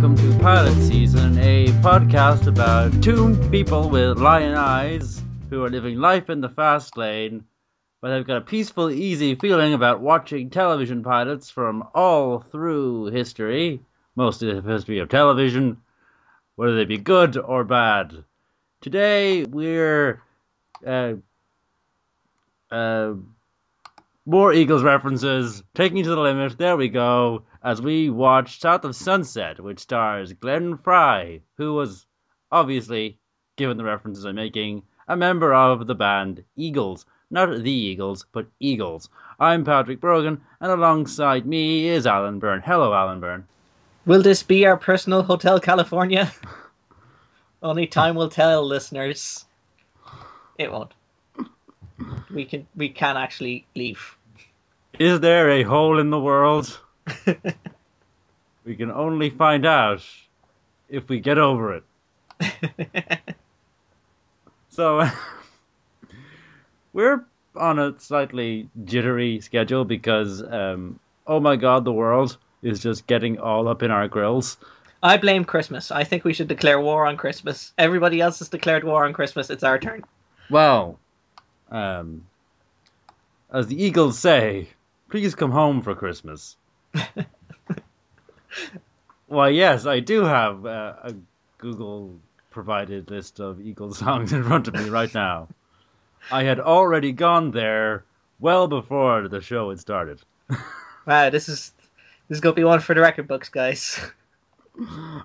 welcome to Pilot Season, a podcast about two people with lion eyes who are living life in the fast lane, but they've got a peaceful, easy feeling about watching television pilots from all through history, most of the history of television, whether they be good or bad. Today we're uh, uh, more Eagles references, taking you to the limit. There we go. As we watch South of Sunset, which stars Glenn Frey, who was obviously, given the references I'm making, a member of the band Eagles. Not the Eagles, but Eagles. I'm Patrick Brogan, and alongside me is Alan Byrne. Hello, Alan Byrne. Will this be our personal Hotel California? Only time will tell, listeners. It won't. We can we can actually leave. Is there a hole in the world? we can only find out if we get over it. so we're on a slightly jittery schedule because um, oh my god, the world is just getting all up in our grills. I blame Christmas. I think we should declare war on Christmas. Everybody else has declared war on Christmas. It's our turn. Well, um, as the Eagles say, please come home for Christmas. Why, yes, I do have uh, a Google provided list of Eagles songs in front of me right now. I had already gone there well before the show had started. Wow, this is this is gonna be one for the record books, guys.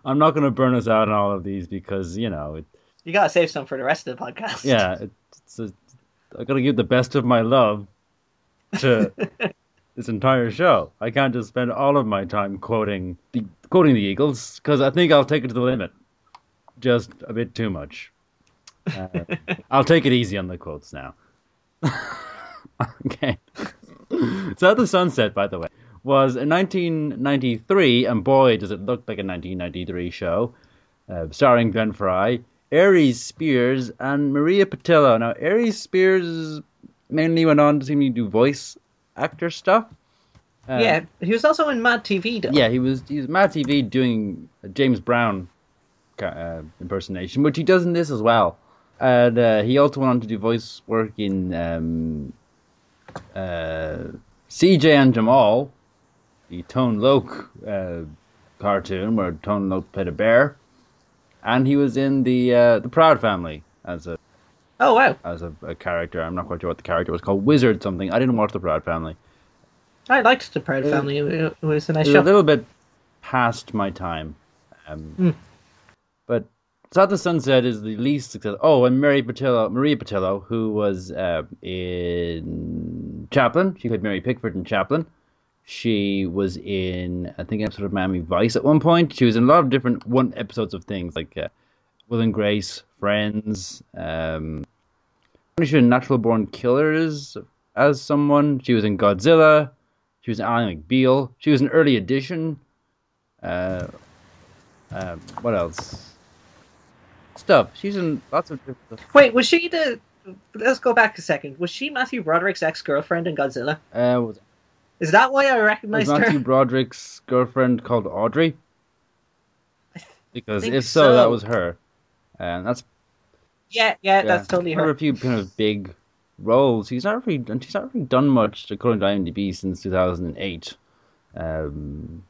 I'm not going to burn us out on all of these because, you know, it, You gotta save some for the rest of the podcast. yeah, it, it's a, I got to give the best of my love to this entire show. I can't just spend all of my time quoting the quoting the Eagles because I think I'll take it to the limit, just a bit too much. Uh, I'll take it easy on the quotes now. okay. South of Sunset, by the way, was in 1993, and boy, does it look like a 1993 show, uh, starring Glenn Frey, Aries Spears, and Maria Pitillo. Now, Aries Spears mainly went on to seem to do voice actor stuff. Uh, yeah, he was also in Mad TV though. yeah, he was he was Mad TV doing a James Brown uh, impersonation, which he does in this as well. And uh, he also went on to do voice work in um, uh, CJ and Jamal, the Tone Loc uh, cartoon where Tone Loc played a bear, and he was in the uh, the Proud Family as a Oh wow, as a, a character. I'm not quite sure what the character was called, Wizard something. I didn't watch the Proud Family. I liked the Proud Family. It, was a nice It show. a little bit past my time. Um, Hmm. But South of Sunset is the least successful. Oh, and Mary Pitillo, Maria Pitillo, who was uh, in Chaplin. She played Mary Pickford in Chaplin. She was in, I think, an episode of Miami Vice at one point. She was in a lot of different one episodes of things like uh, Will and Grace, Friends. Um, she was in Natural Born Killers as someone. She was in Godzilla. She was in Ally McBeal. She was an early edition. Uh, uh, what else? Stuff. She's in lots of different stuff. Wait, was she the? Let's go back a second. Was she Matthew Broderick's ex-girlfriend in Godzilla? Uh, was, Is that why I was recognized Matthew her? Broderick's girlfriend called Audrey? Because if so, that was her. And that's Yeah, yeah, yeah, that's totally Her her. a few kind of big roles. She's not really, and she's not really done much according to IMDb since 2008. Um,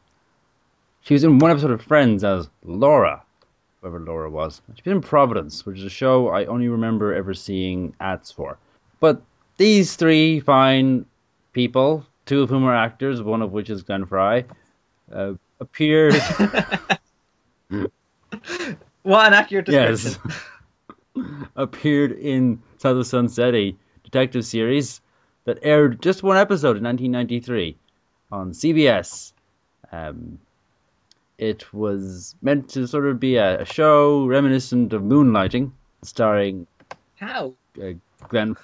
she was in one episode of Friends as Laura, whoever Laura was. She's been in Providence, which is a show I only remember ever seeing ads for. But these three fine people, two of whom are actors, one of which is Glenn Frey, uh, appeared. What an accurate yes, appeared in South of Sunset, a detective series that aired just one episode in 1993 on CBS. Um, it was meant to sort of be a, a show reminiscent of Moonlighting, starring How? uh, Glenn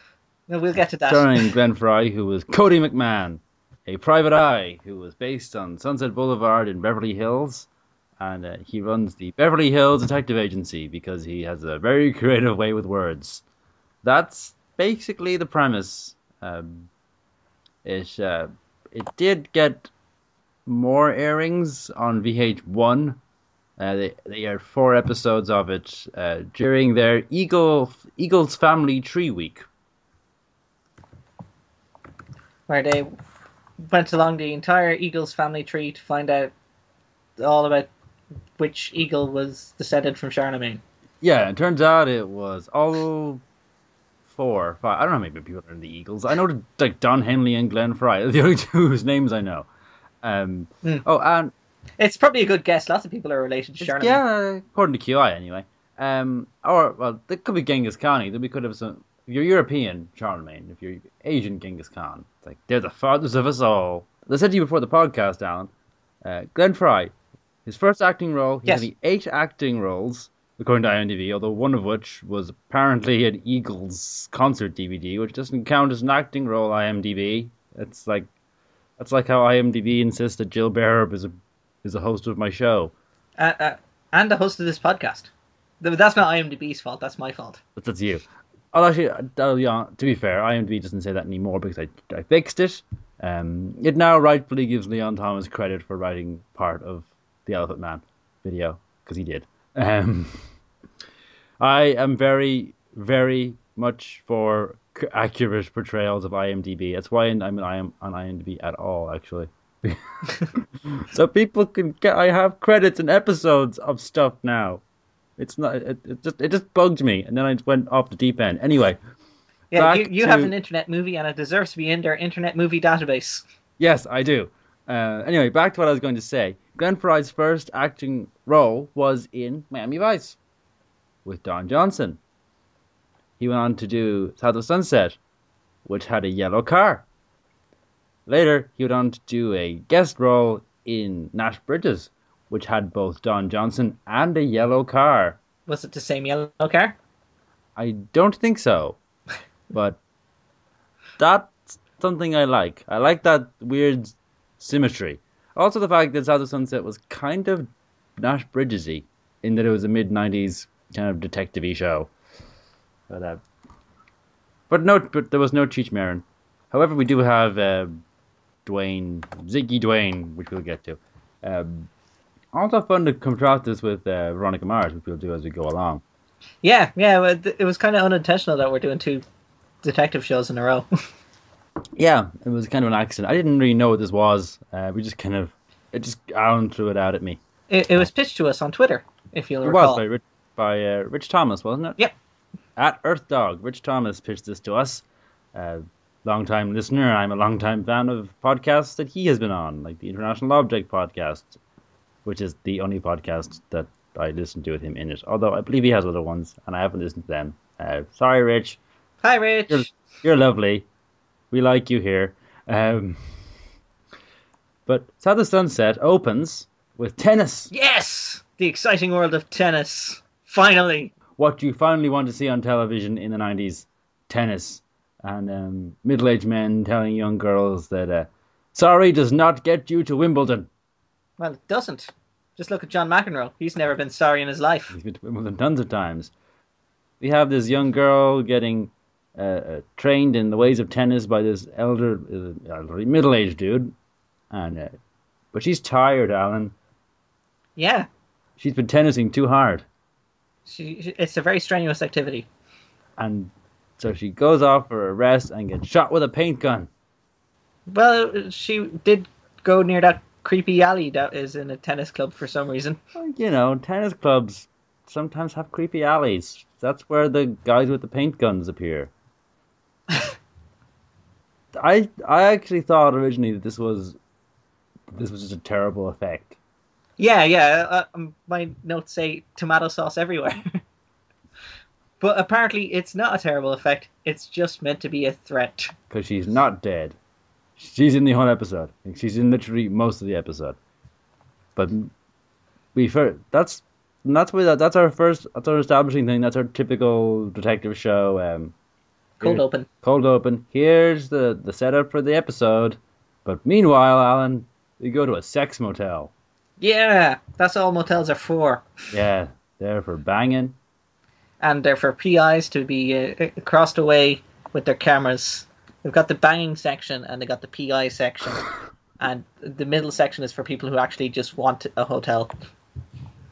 No, we'll get to that. starring Glenn Frey, who was Cody McMahon, a private eye who was based on Sunset Boulevard in Beverly Hills, and uh, he runs the Beverly Hills Detective Agency because he has a very creative way with words. That's basically the premise. Um, it uh, it did get more airings on VH1 Uh, they they aired four episodes of it uh, during their Eagle Eagles Family Tree Week. where they went along the entire Eagles family tree to find out all about which eagle was descended from Charlemagne. Yeah, it turns out it was all four, five. I don't know how many people are in the Eagles. I know like Don Henley and Glenn Frey are the only two whose names I know. Um, Hmm. Oh, and It's probably a good guess. Lots of people are related to Charlemagne. yeah, according to QI anyway. Um, or well, there could be Genghis Khan. Either we could have some. If you're European, Charlemagne. If you're Asian, Genghis Khan. It's like they're the fathers of us all. As I said to you before the podcast, Alan. Uh, Glenn Frey, his first acting role. He Yes. had the eight acting roles, according to IMDb. Although one of which was apparently an Eagles concert DVD, which doesn't count as an acting role. IMDb. It's like that's like how IMDb insists that Jill Barup is a is a host of my show. Uh, uh, and the host of this podcast. That's not IMDb's fault. That's my fault. But that's you. I'll actually, I'll, yeah, to be fair, IMDb doesn't say that anymore because I, I fixed it. Um, it now rightfully gives Leon Thomas credit for writing part of the Elephant Man video because he did. Um, I am very, very much for c- accurate portrayals of IMDb. That's why I'm I am on IMDb at all, actually. so people can get. I have credits and episodes of stuff now. It's not. It, it just it just bugged me, and then I went off the deep end. Anyway, Yeah, you, you have an internet movie, and it deserves to be in their internet movie database. yes, I do. Uh, anyway, back to what I was going to say. Glenn Frey's first acting role was in Miami Vice with Don Johnson. He went on to do South of Sunset, which had a yellow car. Later, he went on to do a guest role in Nash Bridges, which had both Don Johnson and a yellow car. Was it the same yellow car? I don't think so, but that's something I like. I like that weird symmetry. Also, the fact that South of Sunset was kind of Nash Bridgesy in that it was a mid '90s kind of detective-y show. But, uh, but no, but there was no Cheech Marin. However, we do have uh, Dwayne Ziggy Dwayne, which we'll get to. Um, also fun to contrast this with uh, Veronica Mars, which we'll do as we go along. Yeah, yeah. It was kind of unintentional that we're doing two detective shows in a row. Yeah, it was kind of an accident. I didn't really know what this was. Uh, we just kind of, it just Alan threw it out at me. it, it was pitched to us on Twitter, if you'll It recall. was by Rich, by uh, Rich Thomas, wasn't it? Yep. At Earth Dog, Rich Thomas pitched this to us. Uh, long-time listener. I'm a long-time fan of podcasts that he has been on, like the International Object podcast, which is the only podcast that I listen to with him in it. Although I believe he has other ones, and I haven't listened to them. Uh, sorry, Rich. Hi, Rich. You're, you're lovely. We like you here. Um, but South of Sunset opens with tennis. Yes, the exciting world of tennis. Finally. What you finally want to see on television in the 90s tennis. And um, middle aged men telling young girls that uh, sorry does not get you to Wimbledon. Well, it doesn't. Just look at John McEnroe. He's never been sorry in his life. He's been to Wimbledon tons of times. We have this young girl getting uh, uh, trained in the ways of tennis by this elder, uh, elderly, middle-aged dude, and uh, but she's tired, Alan. Yeah, She's been tennising too hard, she, she- it's a very strenuous activity. and so she goes off for a rest and gets shot with a paint gun. Well, she did go near that creepy alley that is in a tennis club for some reason. Well, You know, tennis clubs sometimes have creepy alleys. That's where the guys with the paint guns appear. I I actually thought originally that this was this was just a terrible effect. Yeah, yeah. Uh, um, my notes say tomato sauce everywhere. but apparently, it's not a terrible effect. It's just meant to be a threat. because she's not dead. She's in the whole episode. She's in literally most of the episode. But we first that's that's where that's our first that's our establishing thing. That's our typical detective show. Um, Cold here- open. Cold open. Here's the the setup for the episode. But meanwhile, Alan, we go to a sex motel. Yeah, that's all motels are for. Yeah, they're for banging. And they're for PIs to be uh, crossed away with their cameras. They've got the banging section and they got the PI section. and the middle section is for people who actually just want a hotel.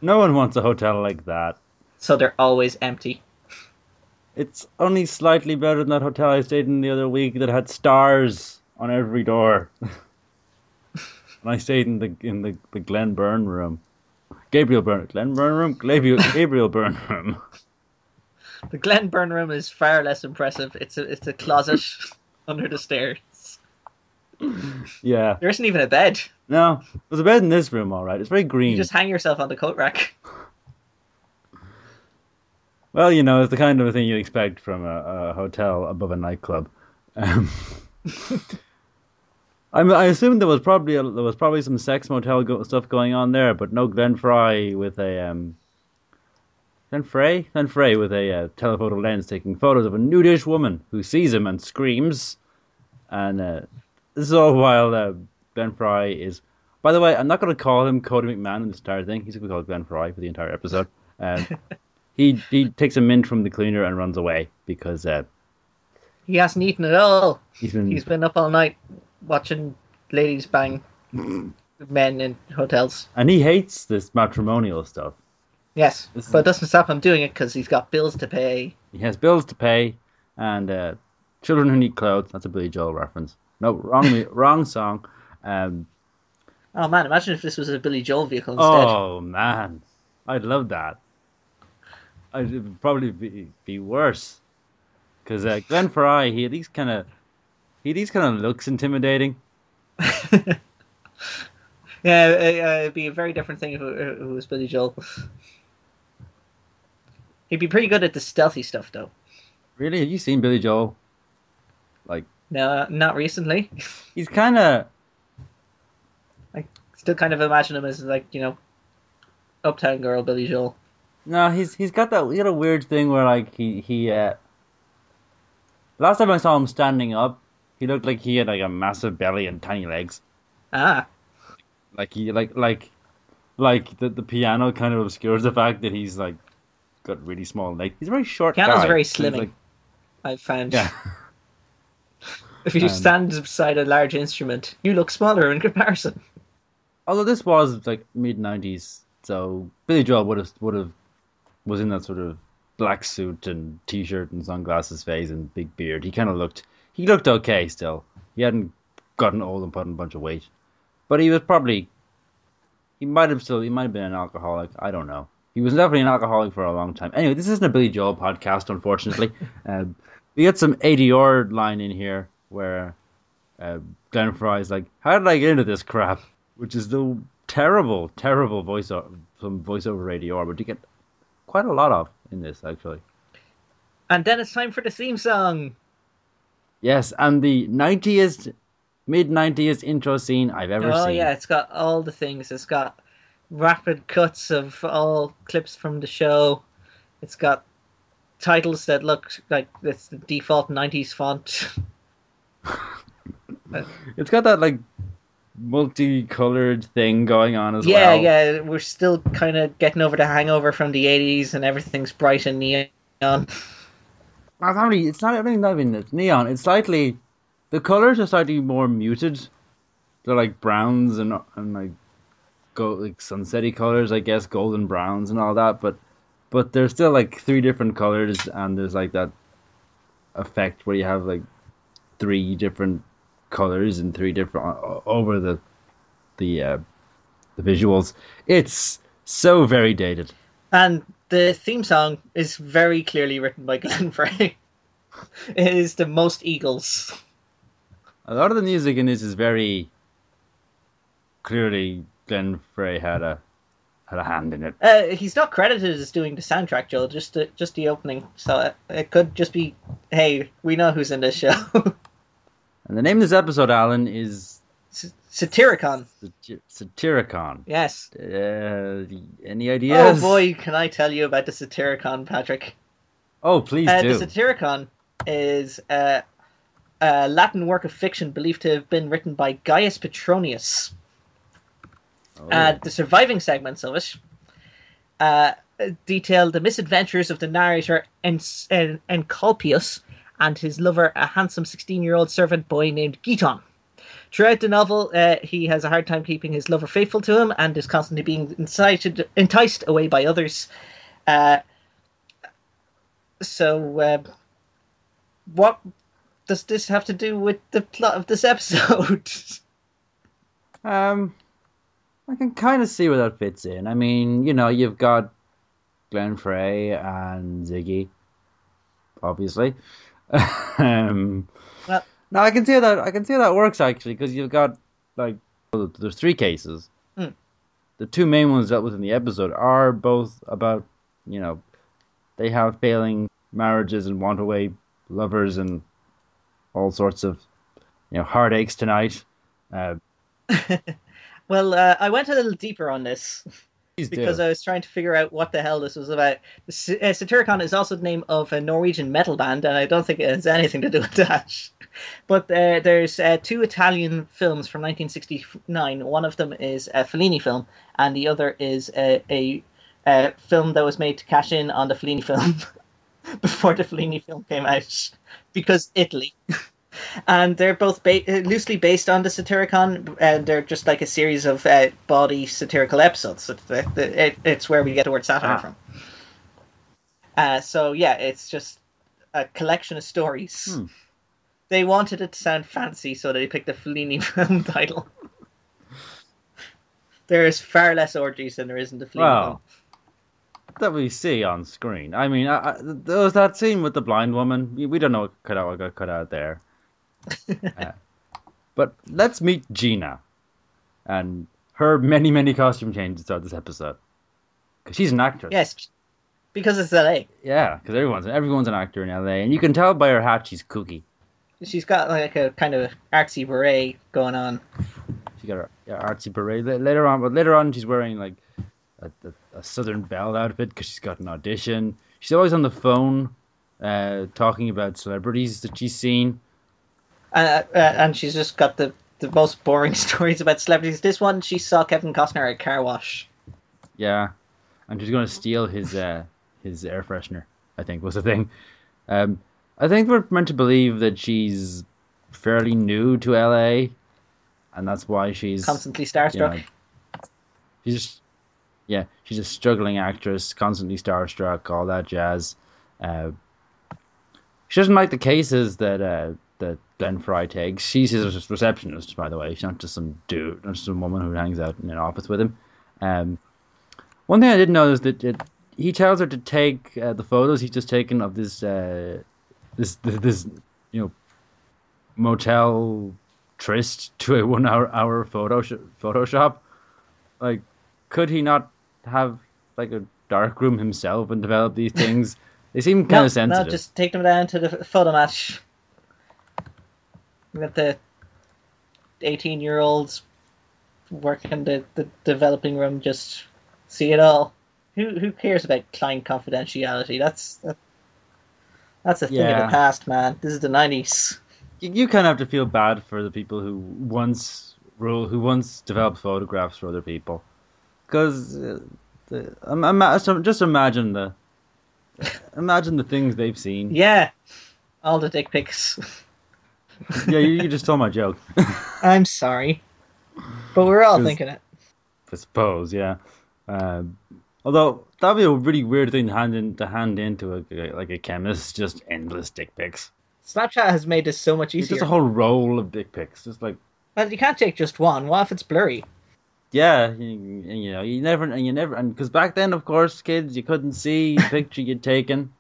No one wants a hotel like that. So they're always empty. It's only slightly better than that hotel I stayed in the other week that had stars on every door. and I stayed in the in the, the Glen Burn room. Gabriel Byrne, Glen Burn room, Gabriel, Gabriel Byrne room. The Glen Burn room is far less impressive. It's a it's a closet under the stairs. Yeah, There isn't even a bed. no, there's a bed in this room, all right. It's very green. You just hang yourself on the coat rack. Well, you know, it's the kind of thing you'd expect from a, a hotel above a nightclub. Um, I, I assume there was probably a, there was probably some sex motel go, stuff going on there, but no Glenn Frey with a um, Glenn Frey, Glenn Frey with a uh, telephoto lens taking photos of a nudish woman who sees him and screams. And uh, this is all while uh, Glenn Frey is. By the way, I'm not going to call him Cody McMahon in this entire thing. He's going to be called Glenn Frey for the entire episode. Um, he he takes a mint from the cleaner and runs away because uh, He hasn't eaten at all. he's been He's been up all night watching ladies bang men in hotels. and he hates this matrimonial stuff. Yes, This is- but it doesn't stop him doing it because he's got bills to pay. He has bills to pay and uh, children who need clothes. That's a Billy Joel reference. No, wrong wrong song. Um, Oh man, imagine if this was a Billy Joel vehicle instead. oh man, I'd love that. I'd, it would probably be, be worse because uh, Glenn Frey he at least kind of he at least kind of looks intimidating. Yeah, uh, uh, it'd be a very different thing if it, if it was Billy Joel. He'd be pretty good at the stealthy stuff, though. Really, have you seen Billy Joel? Like No, not recently. he's kind of I still kind of imagine him as like you know, uptown girl Billy Joel. No, he's he's got that a weird thing where like he he uh last time I saw him standing up, he looked like he had like a massive belly and tiny legs. Ah, Like he like like like the the piano kind of obscures the fact that he's like got really small legs. He's a very short Piano's guy. very slimming. like- I've found. yeah. If you Um, stand beside a large instrument, you look smaller in comparison. Although this was like mid nineties, so Billy Joel would have would have was in that sort of black suit and t shirt and sunglasses phase and big beard. He kind of looked he looked okay still. He hadn't gotten old and put on a bunch of weight, but he was probably he might have still he might have been an alcoholic. I don't know. He was definitely an alcoholic for a long time. Anyway, this isn't a Billy Joel podcast, unfortunately. um, we got some ADR line in here where uh, Glenn Frey's like, "How did I get into this crap?" Which is the terrible, terrible voiceover, some voiceover ADR, but you get quite a lot of in this actually. And then it's time for the theme song. Yes, and the ninetieth, mid ninetieth intro scene I've ever oh seen. Oh yeah, it's got all the things. It's got rapid cuts of all clips from the show. It's got titles that look like it's the default '90s font. It's got that like multicolored thing going on as yeah, well. yeah, yeah, we're still kind of getting over the hangover from the '80s, and everything's bright and neon. It's not really, it's not even not even it's neon. It's slightly the colors are slightly more muted. They're like browns and and like go like sunsetty colors, I guess, golden browns and all that. But but there's still like three different colors, and there's like that effect where you have like three different colors and three different over the the uh, the visuals. It's so very dated. And the theme song is very clearly written by Glenn Frey. it is the most Eagles. A lot of the music in this is very clearly Glenn Frey had a had a hand in it. Uh, he's not credited as doing the soundtrack, Joe. Just the, just the opening. So it, it could just be, hey, we know who's in this show. And the name of this episode, Alan, is S- Satyricon. Satyricon. Yes. Uh, any ideas? Oh boy, can I tell you about the Satyricon, Patrick? Oh, please Uh, do. the Satyricon is uh, a Latin work of fiction believed to have been written by Gaius Petronius. Oh. Uh, the surviving segments of it uh, detail the misadventures of the narrator En- En- Encolpius and his lover, a handsome 16 year old servant boy named Giton. Throughout the novel, uh, he has a hard time keeping his lover faithful to him and is constantly being incited, enticed away by others. Uh, so, uh, what does this have to do with the plot of this episode? Um, I can kind of see where that fits in. I mean, you know, you've got Glenn Frey and Ziggy, obviously. Um, Well- no, I can see how that. I can see how that works actually, because you've got like there's three cases. Hmm. The two main ones dealt with in the episode are both about you know they have failing marriages and want away lovers and all sorts of you know heartaches tonight. Uh, well, uh, I went a little deeper on this. Please do. because I was trying to figure out what the hell this was about. S- uh, Satyricon is also the name of a Norwegian metal band, and I don't think it has anything to do with that. But uh, there's uh, two Italian films from 1969. One of them is a Fellini film, and the other is a, a, a film that was made to cash in on the Fellini film before the Fellini film came out, because Italy. And they're both ba- loosely based on the Satyricon, and they're just like a series of uh, body satirical episodes. So the, the, it, it's where we get the word satire Ah. from. Uh, so yeah, it's just a collection of stories. Hmm. They wanted it to sound fancy, so they picked a Fellini film title. There is far less orgies than there is in the Fellini Wow. film. that we see on screen. I mean, I, I, there was that scene with the blind woman. We, we don't know what cut out what got cut out there. Uh, but let's meet Gina and her many many costume changes throughout this episode. Because she's an actress. Yes, because it's LA. Yeah, because everyone's everyone's an actor in LA, and you can tell by her hat she's kooky. She's got like a kind of artsy beret going on. She got her yeah, artsy beret later on, but later on she's wearing like a, a, a Southern Belle outfit because she's got an audition. She's always on the phone, uh, talking about celebrities that she's seen. Uh, uh, and she's just got the, the most boring stories about celebrities. This one, she saw Kevin Costner at car wash. Yeah, and she's going to steal his uh, his air freshener. I think was the thing. Um, I think we're meant to believe that she's fairly new to LA, and that's why she's Constantly you starstruck. know, she's just yeah, she's a struggling actress, constantly starstruck, all that jazz. Uh, she doesn't like the cases that uh, Glenn Frey. She's his receptionist, by the way. She's not just some dude, not just some woman who hangs out in an office with him. Um, one thing I didn't know is that it, he tells her to take uh, the photos he's just taken of this uh, this this you know motel tryst to a one hour hour photo sh- Photoshop. Like, could he not have like a dark room himself and develop these things? They seem kind no, of sensitive. no, just take them down to the photo match. Got the 18 year olds working the, the developing room, just see it all. Who who cares about client confidentiality? That's that, that's a thing of the past, man. This is the 90s. you, you kind of have to feel bad for the people who once rule who once developed photographs for other people, because uh, um, ima- so just imagine the imagine the things they've seen. Yeah, all the dick pics. yeah, you, you just told my joke. I'm sorry, but we're all thinking it. I suppose, yeah. Um, although that'd be a really weird thing to hand in to hand into a, like a chemist, just endless dick pics. Snapchat has made this so much easier. It's just a whole roll of dick pics, just like Well, you can't take just one. What if it's blurry? yeah, you, you know, you never and you never and because back then, of course, kids, you couldn't see the picture you'd taken.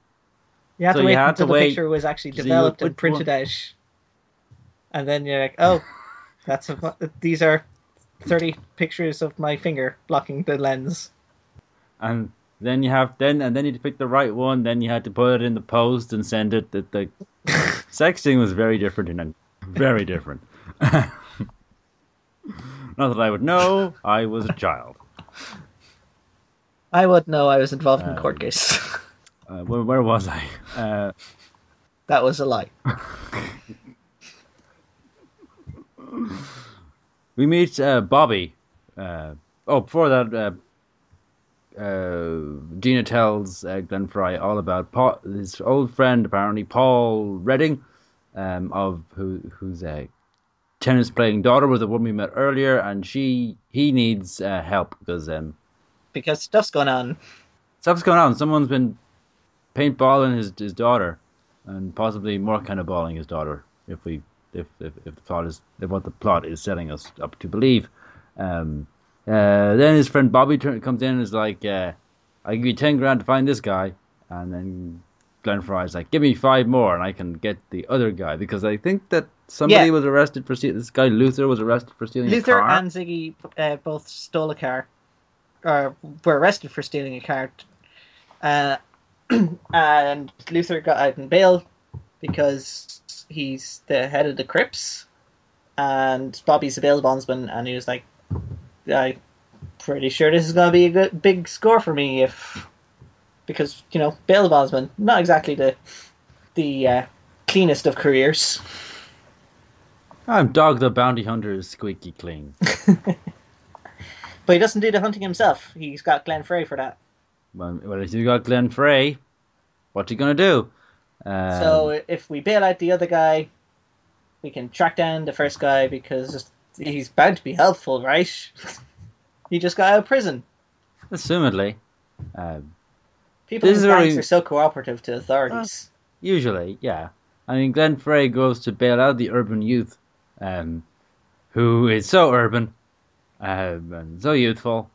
You have So to wait had until the wait picture was actually developed and printed out, and then you're like, "Oh, that's a, these are thirty pictures of my finger blocking the lens." and then you have then and then you had to pick the right one. Then you had to put it in the post and send it. That the sexting was very different and very different. Not that I would know. I was a child. I would know I was involved in a Um, court case. Uh, where, where was I? Uh, that was a lie. we meet uh, Bobby. Uh, oh, before that, uh, uh, Gina tells uh, Glenn Frey all about Paul, his old friend, apparently Paul Redding, um, of who who's uh, tennis playing daughter with a woman we met earlier, and she he needs uh, help because um, because stuff's going on. stuff's going on. Someone's been paintballing his his daughter, and possibly more kind of balling his daughter. If we if if, if the plot is if what the plot is setting us up to believe. Um, uh, then his friend Bobby turn, comes in and is like, uh, "I'll give you ten grand to find this guy," and then Glenn Frey's like, "Give me five more, and I can get the other guy." Because I think that somebody Yeah. was arrested for stealing. This guy Luther was arrested for stealing Luther a car. and Ziggy uh, both stole a car, or were arrested for stealing a car. Uh, and Luther got out on bail because he's the head of the Crips, and Bobby's a bail bondsman, and he was like, "I'm pretty sure this is going to be a good, big score for me if." Because you know, bail bondsman, not exactly the the uh, cleanest of careers. I'm Dog the Bounty Hunter is squeaky clean. But he doesn't do the hunting himself. He's got Glenn Frey for that. well, well, if you got Glenn Frey, what are you gonna do? Um, So if we bail out the other guy, we can track down the first guy because he's bound to be helpful, right? he just got out of prison. assumedly, um, People in very- are so cooperative to authorities. Usually, yeah. I mean, Glenn Frey goes to bail out the urban youth, um, who is so urban, um, and so youthful,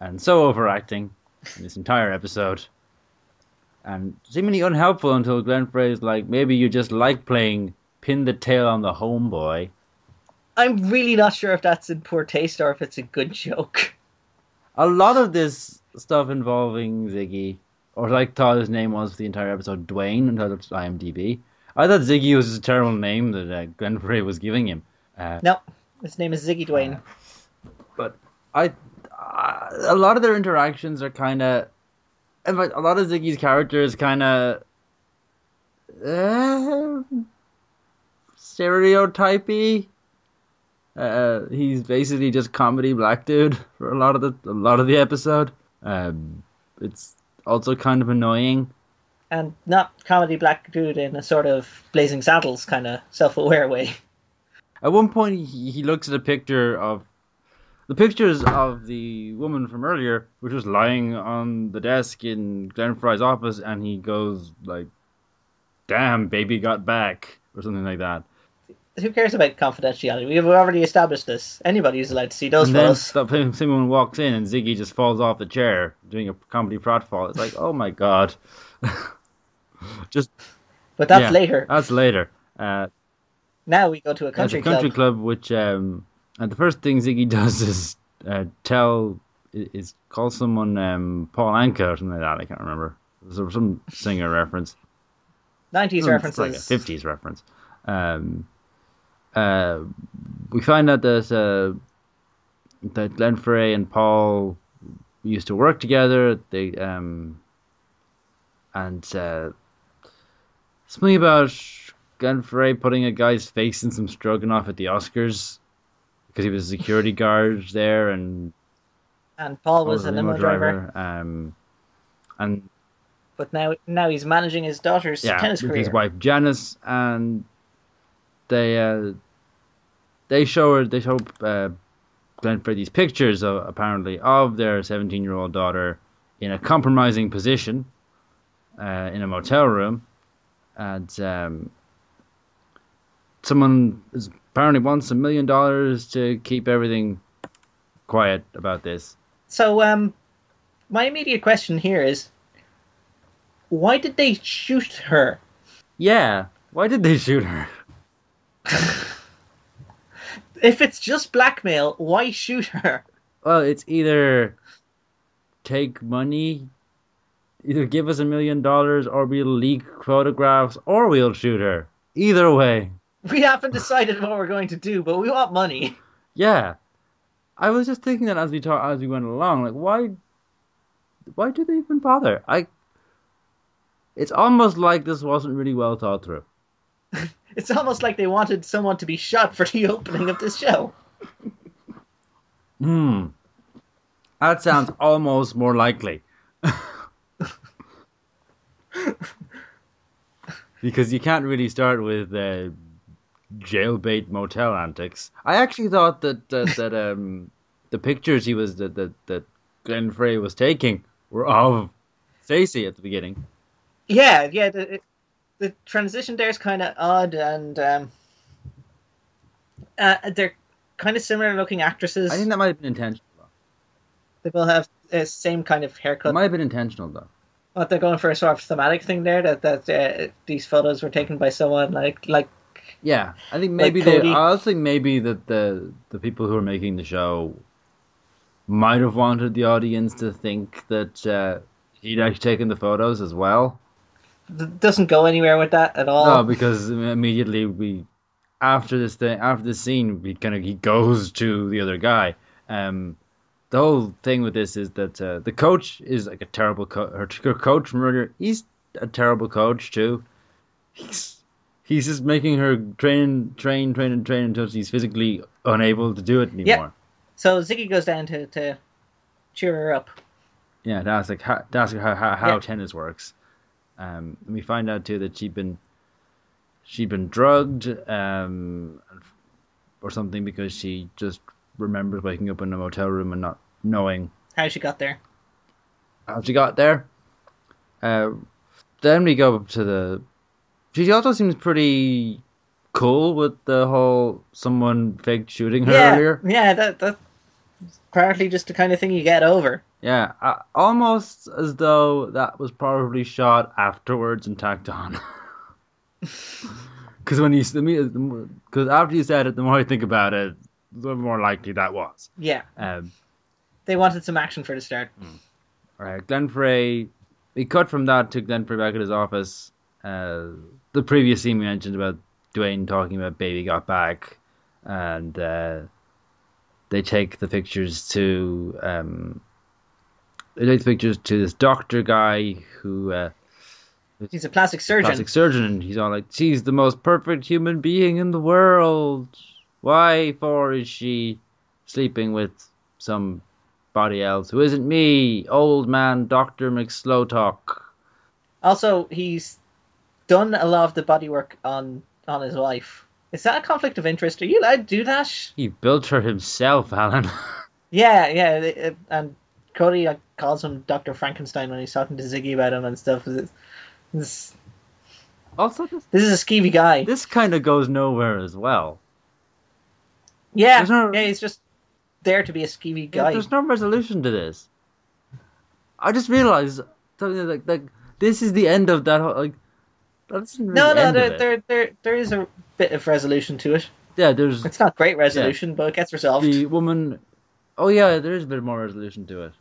and so overacting in this entire episode, and seemingly unhelpful until Glenn Frey is like, maybe you just like playing pin the tail on the homeboy. I'm really not sure if that's in poor taste or if it's a good joke. A lot of this stuff involving Ziggy, or like thought his name was for the entire episode, Dwayne, until it's IMDb. I thought Ziggy was just a terrible name that uh, Glenn Frey was giving him. Uh, No, his name is Ziggy Dwayne. but I, uh, a lot of their interactions are kind of, in like a lot of Ziggy's characters kind of, uh, stereotypy. Uh, he's basically just comedy black dude for a lot of the a lot of the episode. Um, it's also kind of annoying. And not comedy black dude in a sort of Blazing Saddles kind of self aware way. At one point, he, he looks at a picture of the pictures of the woman from earlier, which was lying on the desk in Glenn Frey's office, and he goes like, "Damn, baby got back," or something like that. Who cares about confidentiality? We've already established this. Anybody is allowed to see those and then photos. st- someone walks in, and Ziggy just falls off the chair doing a comedy pratfall. It's like, oh my god. just But that's yeah, later. That's later. Uh, Now we go to a country, a country club. club, which um, and the first thing Ziggy does is uh, tell is call someone um, Paul Anka or something like that. I can't remember. There's some singer reference. 90s It's references. like a fifties reference. Um, uh, we find out that uh, that Glenn Frey and Paul used to work together. They um, and uh, something about Glenn Frey putting a guy's face in some stroganoff at the Oscars because he was a security guard there and And Paul Paul was a limo driver. Um, and But now now he's managing his daughter's yeah, tennis with career. his wife Janice, and they uh, they show her they show uh, Glenn Frey these pictures of apparently of their seventeen year old daughter in a compromising position uh, in a motel room, and um, someone is, apparently wants a million dollars to keep everything quiet about this. So um my immediate question here is why did they shoot her? Yeah, why did they shoot her? If it's just blackmail, why shoot her? Well, it's either take money, either give us a million dollars, or we'll leak photographs, or we'll shoot her. Either way, We haven't decided what we're going to do, but we want money. yeah. I was just thinking that as we talk, as we went along, like why, why do they even bother? I. It's almost like this wasn't really well thought through. It's almost like they wanted someone to be shot for the opening of this show. Hmm. That sounds almost more likely. because you can't really start with uh, jailbait motel antics. I actually thought that that, that um the pictures he was that that that Glenn Frey was taking were of Stacey at the beginning. Yeah, yeah. The, the transition there is kind of odd, and um, uh, they're kind of similar looking actresses. I think that might have been intentional. Though. They both have the same kind of haircut. It might have been intentional though. But they're going for a sort of thematic thing there that that uh, these photos were taken by someone like like Yeah, I think maybe they. Cody. I also think maybe that the the people who are making the show might have wanted the audience to think that uh, he'd actually taken the photos as well. doesn't go anywhere with that at all. No, because immediately we after this thing after this scene we kind of he goes to the other guy. Um, the whole thing with this is that uh, the coach is like a terrible coach. her, her coach murder. He's a terrible coach too. He's he's just making her train, train, train, and train until she's physically unable to do it anymore. So Ziggy goes down to, to cheer her up. Yeah, that's like how, that's how how, how Yeah. tennis works. Um, and we find out too that she'd been she'd been drugged um, or something because she just remembers waking up in a motel room and not knowing How she got there? how she got there. Uh, then we go up to the. She also seems pretty cool with the whole someone faked shooting her yeah, earlier. yeah. That that's apparently just the kind of thing you get over. Yeah, uh, almost as though that was probably shot afterwards and tacked on. Because when you because after you said it, the more I think about it, the more likely that was. Yeah, Um, they wanted some action for the start. all right, Glenn Frey. We cut from that to Glenn Frey back at his office. Uh, the previous scene we mentioned about Dwayne talking about baby got back, and uh, they take the pictures to um, they take the pictures to this doctor guy who. Uh, He's a plastic surgeon. plastic surgeon, and he's all like, "She's the most perfect human being in the world. Why for is she sleeping with somebody else who isn't me, old man Doctor McSlowtalk?" Also, he's done a lot of the bodywork on on his wife. Is that a conflict of interest? Are you allowed to do that? He built her himself, Alan. Yeah, yeah. uh, And Cody like, calls him Doctor Frankenstein when he's talking to Ziggy about him and stuff. This, this, also, this, this is a skeevy guy. this kind of goes nowhere as well. Yeah, There's no- yeah. He's just there to be a skeevy Yeah, guy. There's no resolution to this. I just realized something like like this is the end of that. Whole, like that's really No, no. There, there, there, there is a bit of resolution to it. Yeah, there's It's not great resolution, but it gets resolved. the woman. Oh yeah, there is a bit more resolution to it.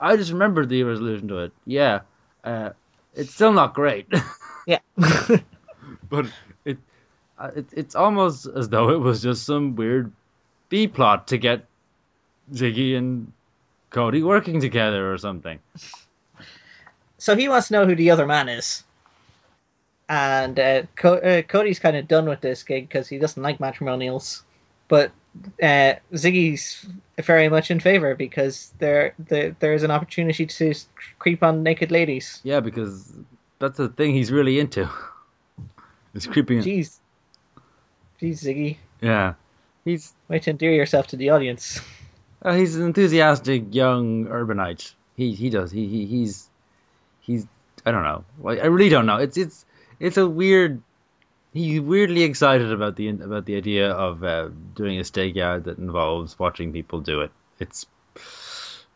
I just remembered the resolution to it. Yeah, uh, it's still not great, Yeah. but it, uh, it it's almost as though it was just some weird B plot to get Ziggy and Cody working together or something. so he wants to know who the other man is. And uh, Co- uh, Cody's kind of done with this gig because he doesn't like matrimonials. But uh, Ziggy's very much in favor because there, there there is an opportunity to creep on naked ladies. Yeah, because that's the thing he's really into. It's creeping. Jeez, jeez, Ziggy, Yeah, he's way to endear yourself to the audience. Uh, he's an enthusiastic young urbanite. He he does. He, he he's he's I don't know. I really don't know. It's it's it's a weird. He's weirdly excited about the about the idea of uh, doing a stakeout that involves watching people do it. It's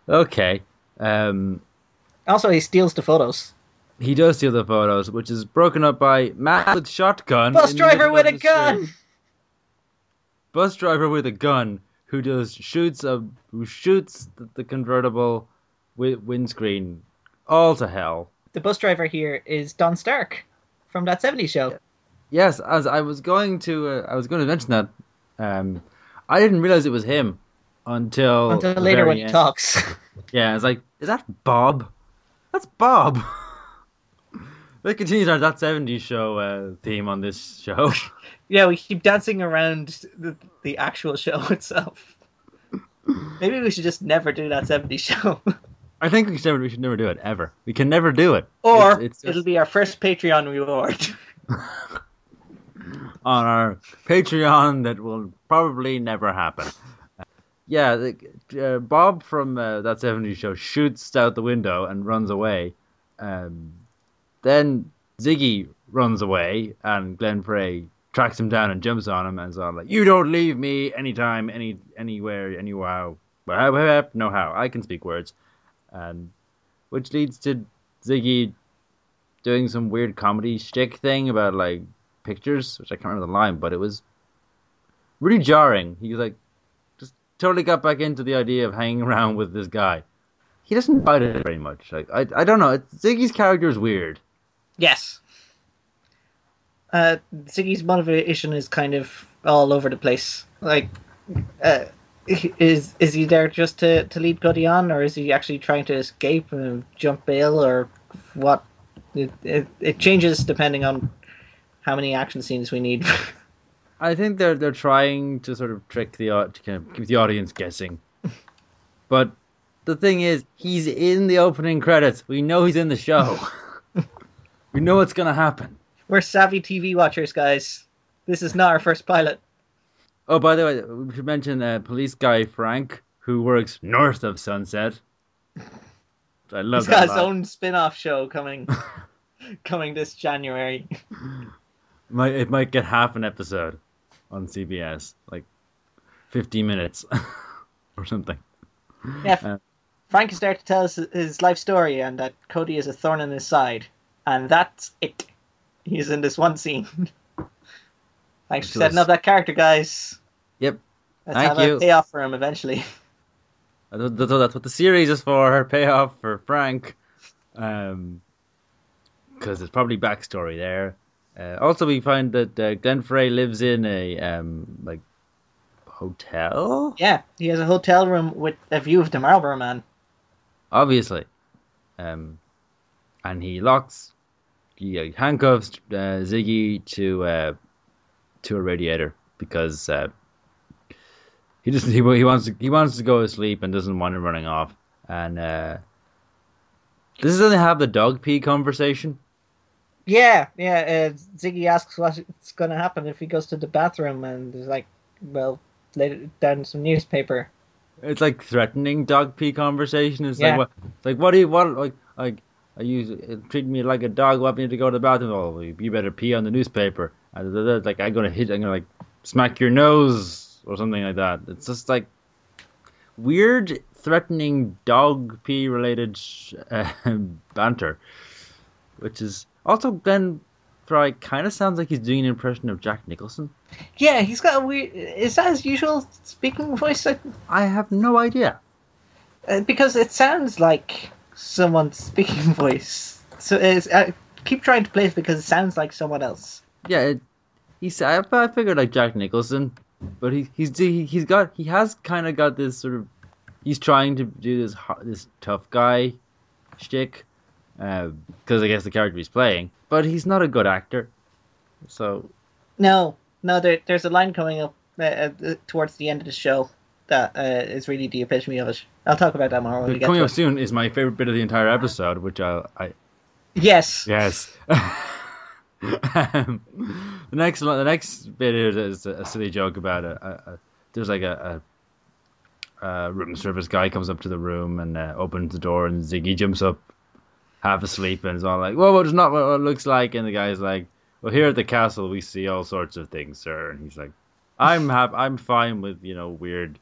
okay. Um, Also, he steals the photos. he does steal the photos, which is broken up by man with shotgun. Bus driver with a gun. street. Bus driver with a gun who does shoots a who shoots the, the convertible with windscreen all to hell. The bus driver here is Don Stark from that '70s show. Yes, as I was going to uh, I was going to mention that um, I didn't realize it was him until Until the later when he end. talks. Yeah, it's like is that Bob? That's Bob. They continued our that '70s show uh, theme on this show. yeah, we keep dancing around the, the actual show itself. Maybe we should just never do that '70s show, I think we should never we should never do it ever. We can never do it. or It's- it's just- it'll be our first Patreon reward. on our Patreon that will probably never happen. Yeah, the, uh, Bob from uh, that 70s show shoots out the window and runs away. Um, then Ziggy runs away, and Glenn Frey tracks him down and jumps on him and is all like, "You don't leave me anytime, any anywhere, anywhere. No how I can speak words," and which leads to Ziggy doing some weird comedy shtick thing about like pictures, which I can't remember the line, but it was really jarring. He like, just totally got back into the idea of hanging around with this guy. He doesn't bite it very much. Like I, I don't know. Ziggy's character is weird. Yes. Uh, Ziggy's motivation is kind of all over the place. Like, uh, is is he there just to, to lead Cody on, or is he actually trying to escape and jump bail, or what? It, it, it changes depending on how many action scenes we need. I think they're they're trying to sort of trick the to kind of keep the audience guessing, but the thing is, he's in the opening credits. We know he's in the show. we know what's gonna happen. We're savvy TV watchers, guys. This is not our first pilot. Oh, by the way, we should mention uh, police guy Frank, who works north of Sunset. I love. He's got his own spin-off show coming, coming this January. Might it might get half an episode on CBS, like fifty minutes or something. Yeah, uh, Frank is there to tell us his life story, and that Cody is a thorn in his side, and that's it. He's in this one scene. Thanks for setting up that character, guys. Yep. Let's Thank have you. a payoff for him eventually. That's what the series is for. Her payoff for Frank, um, because there's probably backstory there. Uh, also, we find that uh, Glenn Frey lives in a um, like hotel. Yeah, he has a hotel room with a view of the Marlboro Man. Obviously, um, and he locks he handcuffs uh, Ziggy to uh, to a radiator because uh, he just he, he wants to he wants to go to sleep and doesn't want him running off. And uh, this they have the dog pee conversation. Yeah, yeah. Uh, Ziggy asks what's going to happen if he goes to the bathroom, and he's like, "Well, lay down some newspaper." It's like threatening dog pee conversation. It's yeah. like what? like what do you want? Like like I use treat me like a dog, want me to go to the bathroom. Oh, you better pee on the newspaper. Like I'm gonna hit, I'm gonna like smack your nose or something like that. It's just like weird, threatening dog pee related uh, banter, which is also then Frey kind of sounds like he's doing an impression of Jack Nicholson. Yeah, he's got a weird. Is that his usual speaking voice? I have no idea. Uh, because it sounds like someone's speaking voice. So it's, I keep trying to place it because it sounds like someone else. Yeah, it, he's. I, I figured like Jack Nicholson, but he he's he, he's got he has kind of got this sort of. He's trying to do this this tough guy shtick, because uh, I guess the character he's playing, but he's not a good actor. So. No, no. There, there's a line coming up uh, uh, towards the end of the show that uh, is really the epitome of it. I'll talk about that more when we get Coming up soon is my favorite bit of the entire episode, which I. I yes. Yes. um, the next the next bit is a silly joke about a, a, a there's like a, a, room service guy comes up to the room and uh, opens the door and Ziggy jumps up half asleep and is all like, "Well, it's not what it looks like," and the guy's like, "Well, here at the castle we see all sorts of things, sir," and he's like, "I'm hap- I'm fine with you know weird."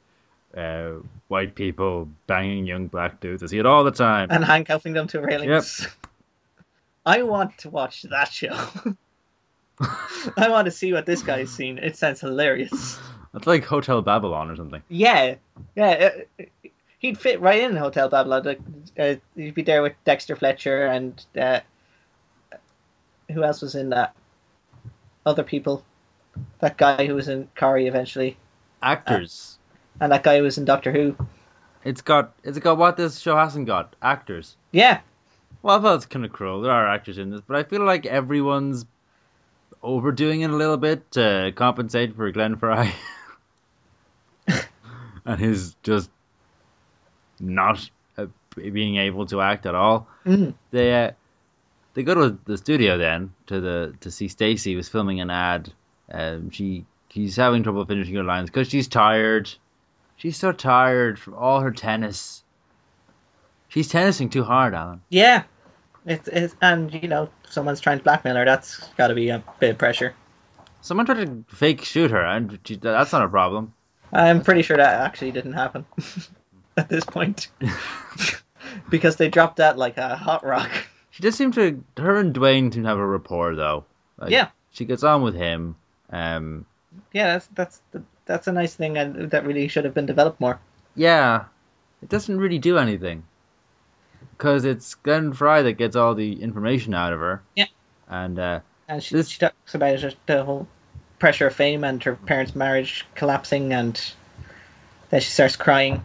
uh, white people banging young black dudes. I see it all the time. And handcuffing them to railings. Yep. I want to watch that show. I want to see what this guy's seen. It sounds hilarious. It's like Hotel Babylon or something. Yeah, yeah. Uh, he'd fit right in Hotel Babylon. Like, uh, he'd be there with Dexter Fletcher and uh, who else was in that? Other people. That guy who was in Corrie eventually. Actors and that guy who was in Doctor Who. It's got it's got what this show hasn't got actors. Yeah. Well, I thought it's kind of cruel. There are actors in this, but I feel like everyone's overdoing it a little bit to compensate for Glenn Frey and his just not uh, being able to act at all. Mm. They uh, they go to the studio then to the to see Stacy was filming an ad Um, she she's having trouble finishing her lines because she's tired. She's so tired from all her tennis. She's tennising too hard, Alan. Yeah, it's, it's and you know someone's trying to blackmail her. That's got to be a bit of pressure. Someone tried to fake shoot her, and she, that's not a problem. I'm pretty sure that actually didn't happen at this point because they dropped that like a hot rock. She does seem to. Her and Dwayne seem to have a rapport, though. Like, Yeah. she gets on with him. Um, Yeah, that's that's that's a nice thing and that really should have been developed more. yeah, it doesn't really do anything because it's Glenn Frey that gets all the information out of her. Yeah. and uh, And she, This- she talks about it, the whole pressure of fame and her parents' marriage collapsing, and then she starts crying.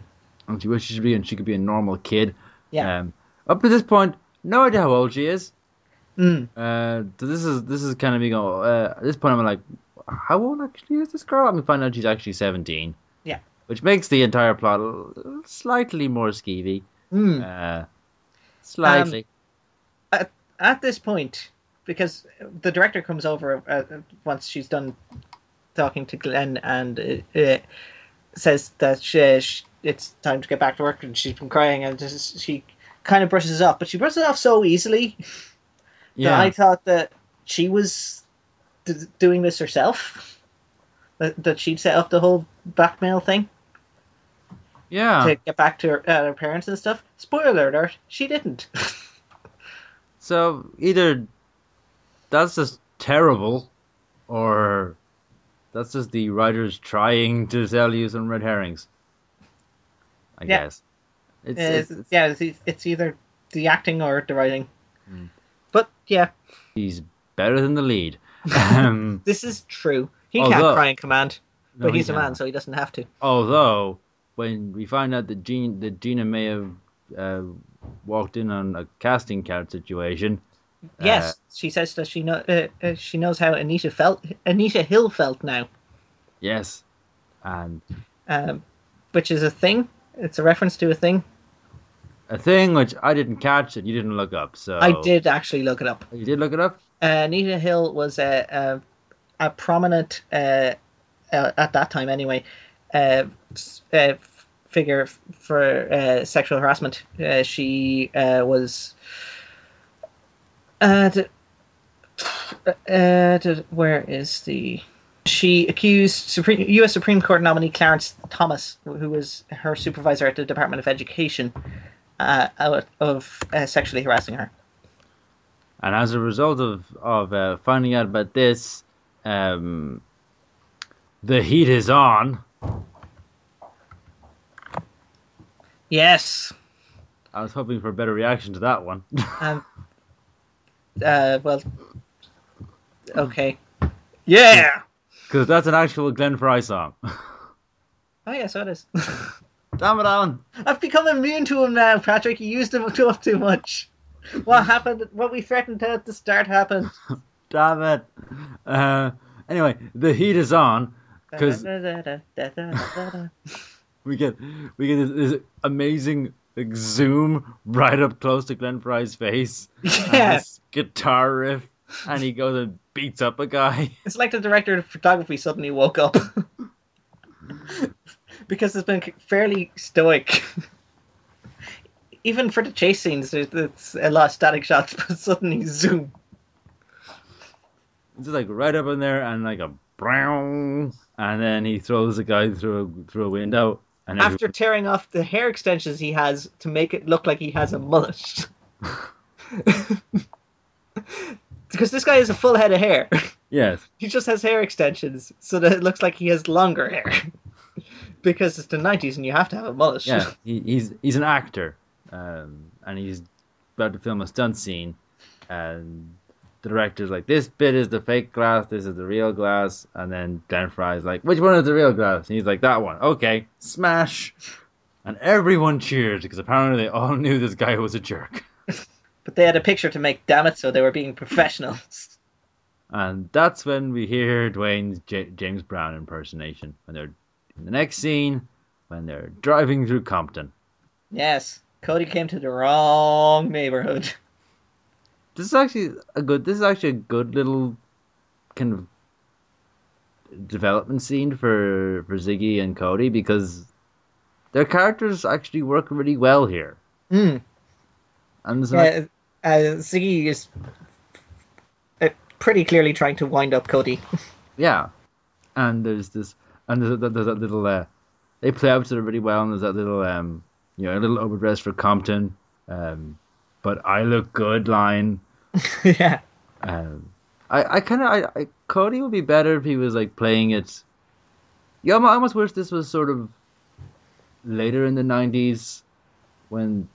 and she wishes she could be, and she could be a normal kid. Yeah. Um, up to this point, no idea how old she is. Mm. Uh, so this is this is kind of me going. Uh, at this point, I'm like, how old actually is this girl? I'm find out she's actually 17. Yeah. Which makes the entire plot slightly more skeevy. Mm. Uh, slightly. At this point, because the director comes over uh, once she's done talking to Glenn and uh, uh, says that she, she, it's time to get back to work, and she's been crying, and just, she kind of brushes it off, but she brushes it off so easily yeah. that I thought that she was d- doing this herself. That, that she'd set up the whole blackmail thing yeah. to get back to her, uh, her parents and stuff. Spoiler alert: she didn't. So either that's just terrible, or that's just the writers trying to sell you some red herrings. I Yeah. guess. It's, It's- it's, yeah, it's, it's either the acting or the writing. Mm. But yeah, he's better than the lead. Um, this is true. He Although- can't cry in command, no, but he he's a man, so he doesn't have to. Although, when we find out that Gina, that Gina may have uh, walked in on a casting couch situation, Yes, Uh, she says that she know uh, uh, she knows how Anita felt. Anita Hill felt now, yes, and um, which is a thing. It's a reference to a thing. a thing which I didn't catch and you didn't look up. So I did actually look it up. You did look it up. Uh, Anita Hill was a a, a prominent uh, uh, at that time anyway uh, uh, figure for uh, sexual harassment. Uh, she uh, was. Uh, uh, where is the? She accused Supreme, U.S. Supreme Court nominee Clarence Thomas, who was her supervisor at the Department of Education, of sexually harassing her. And as a result of of finding out about this, um, the heat is on. Yes. I was hoping for a better reaction to that one. Um, uh, well, okay. Yeah. Because that's an actual Glenn Frey song. Oh yeah, so it is. Damn it, Alan. I've become immune to him now, Patrick. You used him too too much. What happened? What we threatened to at the start happened. Damn it. Uh, anyway, the heat is on because we get we get this, this amazing like, zoom right up close to Glenn Frey's face. yeah, guitar riff, and he goes and beats up a guy. it's like the director of photography suddenly woke up because it's been fairly stoic. Even for the chase scenes, there's, there's a lot of static shots, but suddenly zoom. It's like right up in there, and like a brown, and then he throws a guy through a through a window, and After everyone- tearing off the hair extensions he has to make it look like he has a mullet. because this guy has a full head of hair. yes, He just has hair extensions so that it looks like he has longer hair. because it's the 90s and you have to have a mullet. yeah, he, he's he's an actor, um, and he's about to film a stunt scene, and the director's like, "This bit is the fake glass, this is the real glass," and then Glenn Frey's like, "Which one is the real glass?" And he's like, "That one." Okay, smash, and everyone cheered because apparently they all knew this guy was a jerk. But they had a picture to make, damn it, so they were being professionals. And that's when we hear Dwayne's J- James Brown impersonation. When they're in the next scene, when they're driving through Compton. yes, Cody came to the wrong neighborhood. This is actually a good. This is actually a good little kind of development scene for for Ziggy and Cody because their characters actually work really well here. Mm. And an- Yeah, uh, Ziggy is uh, pretty clearly trying to wind up Cody. Yeah, and there's this, and there's, there's that little. Uh, they play out to it really well, and there's that little, um, you know, a little overdress for Compton, um, but I look good line. yeah. Um, I, I kind of, I, I, Cody would be better if he was like playing it. Yeah, I almost wish this was sort of later in the '90s when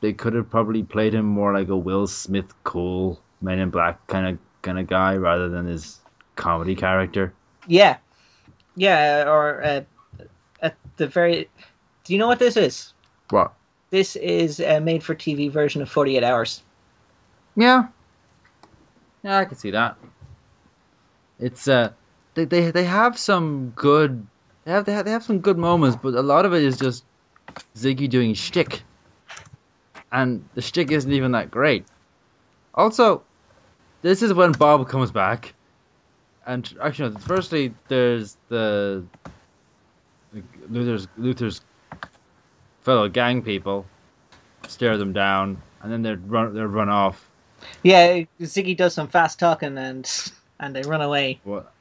they could have probably played him more like a Will Smith, cool Men in Black kind of kind of guy rather than his comedy character. Yeah. Yeah, or uh, at the very. Do you know what this is? What? This is a made for TV version of 48 Hours. Yeah. Yeah, I can see that. It's uh they they they have some good they have they have, they have some good moments, but a lot of it is just Ziggy doing shtick. And the shtick isn't even that great. Also, this is when Bob comes back. And actually, no, firstly, there's the Luther's Luther's fellow gang people stare them down, and then they run they run off. Yeah, Ziggy does some fast talking and and they run away. What?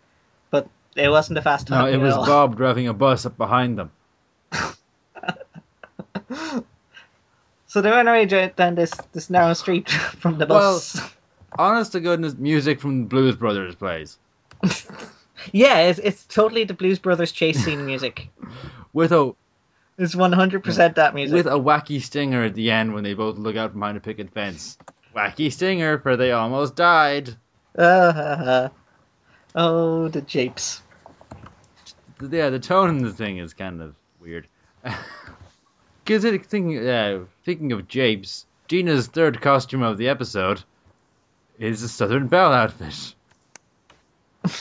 But it wasn't a fast No, talking. it was all. Bob driving a bus up behind them. So they ran away down this, this narrow street from the bus. Well, Honest to goodness, music from Blues Brothers plays yeah, it's, it's totally the Blues Brothers chase scene music. with a It's 100% that music. with a wacky stinger at the end when they both look out from behind a picket fence. Wacky stinger, for they almost died. Uh, oh, the japes. Yeah, the tone in the thing is kind of weird. Because thinking, uh, thinking of japes, Gina's third costume of the episode is a Southern Belle outfit.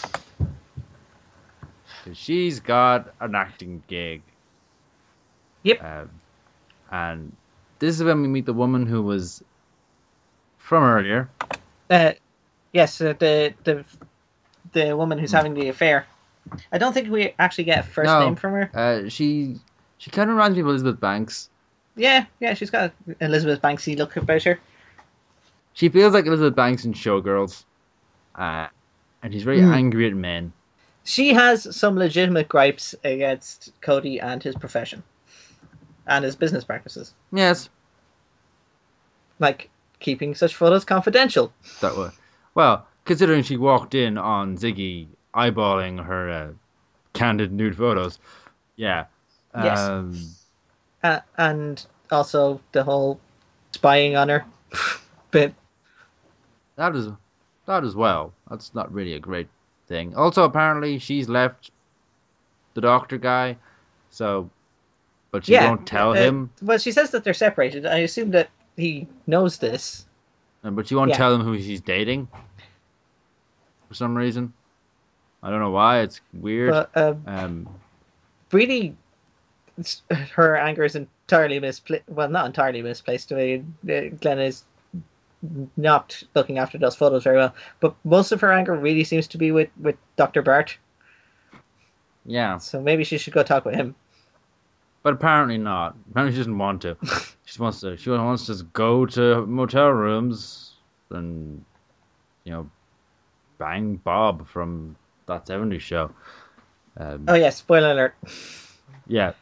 she's got an acting gig. Yep. Um, and this is when we meet the woman who was from earlier. Uh, yes, uh, the the the woman who's having the affair. I don't think we actually get a first No. name from her. Uh, she she kind of reminds me of Elizabeth Banks. Yeah, yeah, she's got an Elizabeth Banksy look about her. She feels like Elizabeth Banks in Showgirls. Uh, and she's very Hmm. angry at men. She has some legitimate gripes against Cody and his profession and his business practices, Yes, like keeping such photos confidential. that was. Well, considering she walked in on Ziggy eyeballing her uh, candid nude photos. Yeah. Yes. Um, Uh, and also the whole spying on her bit. that is that as well. That's not really a great thing. Also, apparently, she's left the doctor guy, so but she yeah, won't tell uh, him. Well, she says that they're separated. I assume that he knows this. But she won't Yeah. tell him who she's dating for some reason. I don't know why. It's weird. But um, um, really, her anger is entirely misplaced. Well, not entirely misplaced. I mean, uh, Glenn is not looking after those photos very well. But most of her anger really seems to be with, with Dr. Bart. yeah, So maybe she should go talk with him. But apparently not. Apparently she doesn't want to. she wants to. She wants to go to motel rooms and you know bang Bob from that '70s show. Um, Oh, yeah, spoiler alert. yeah,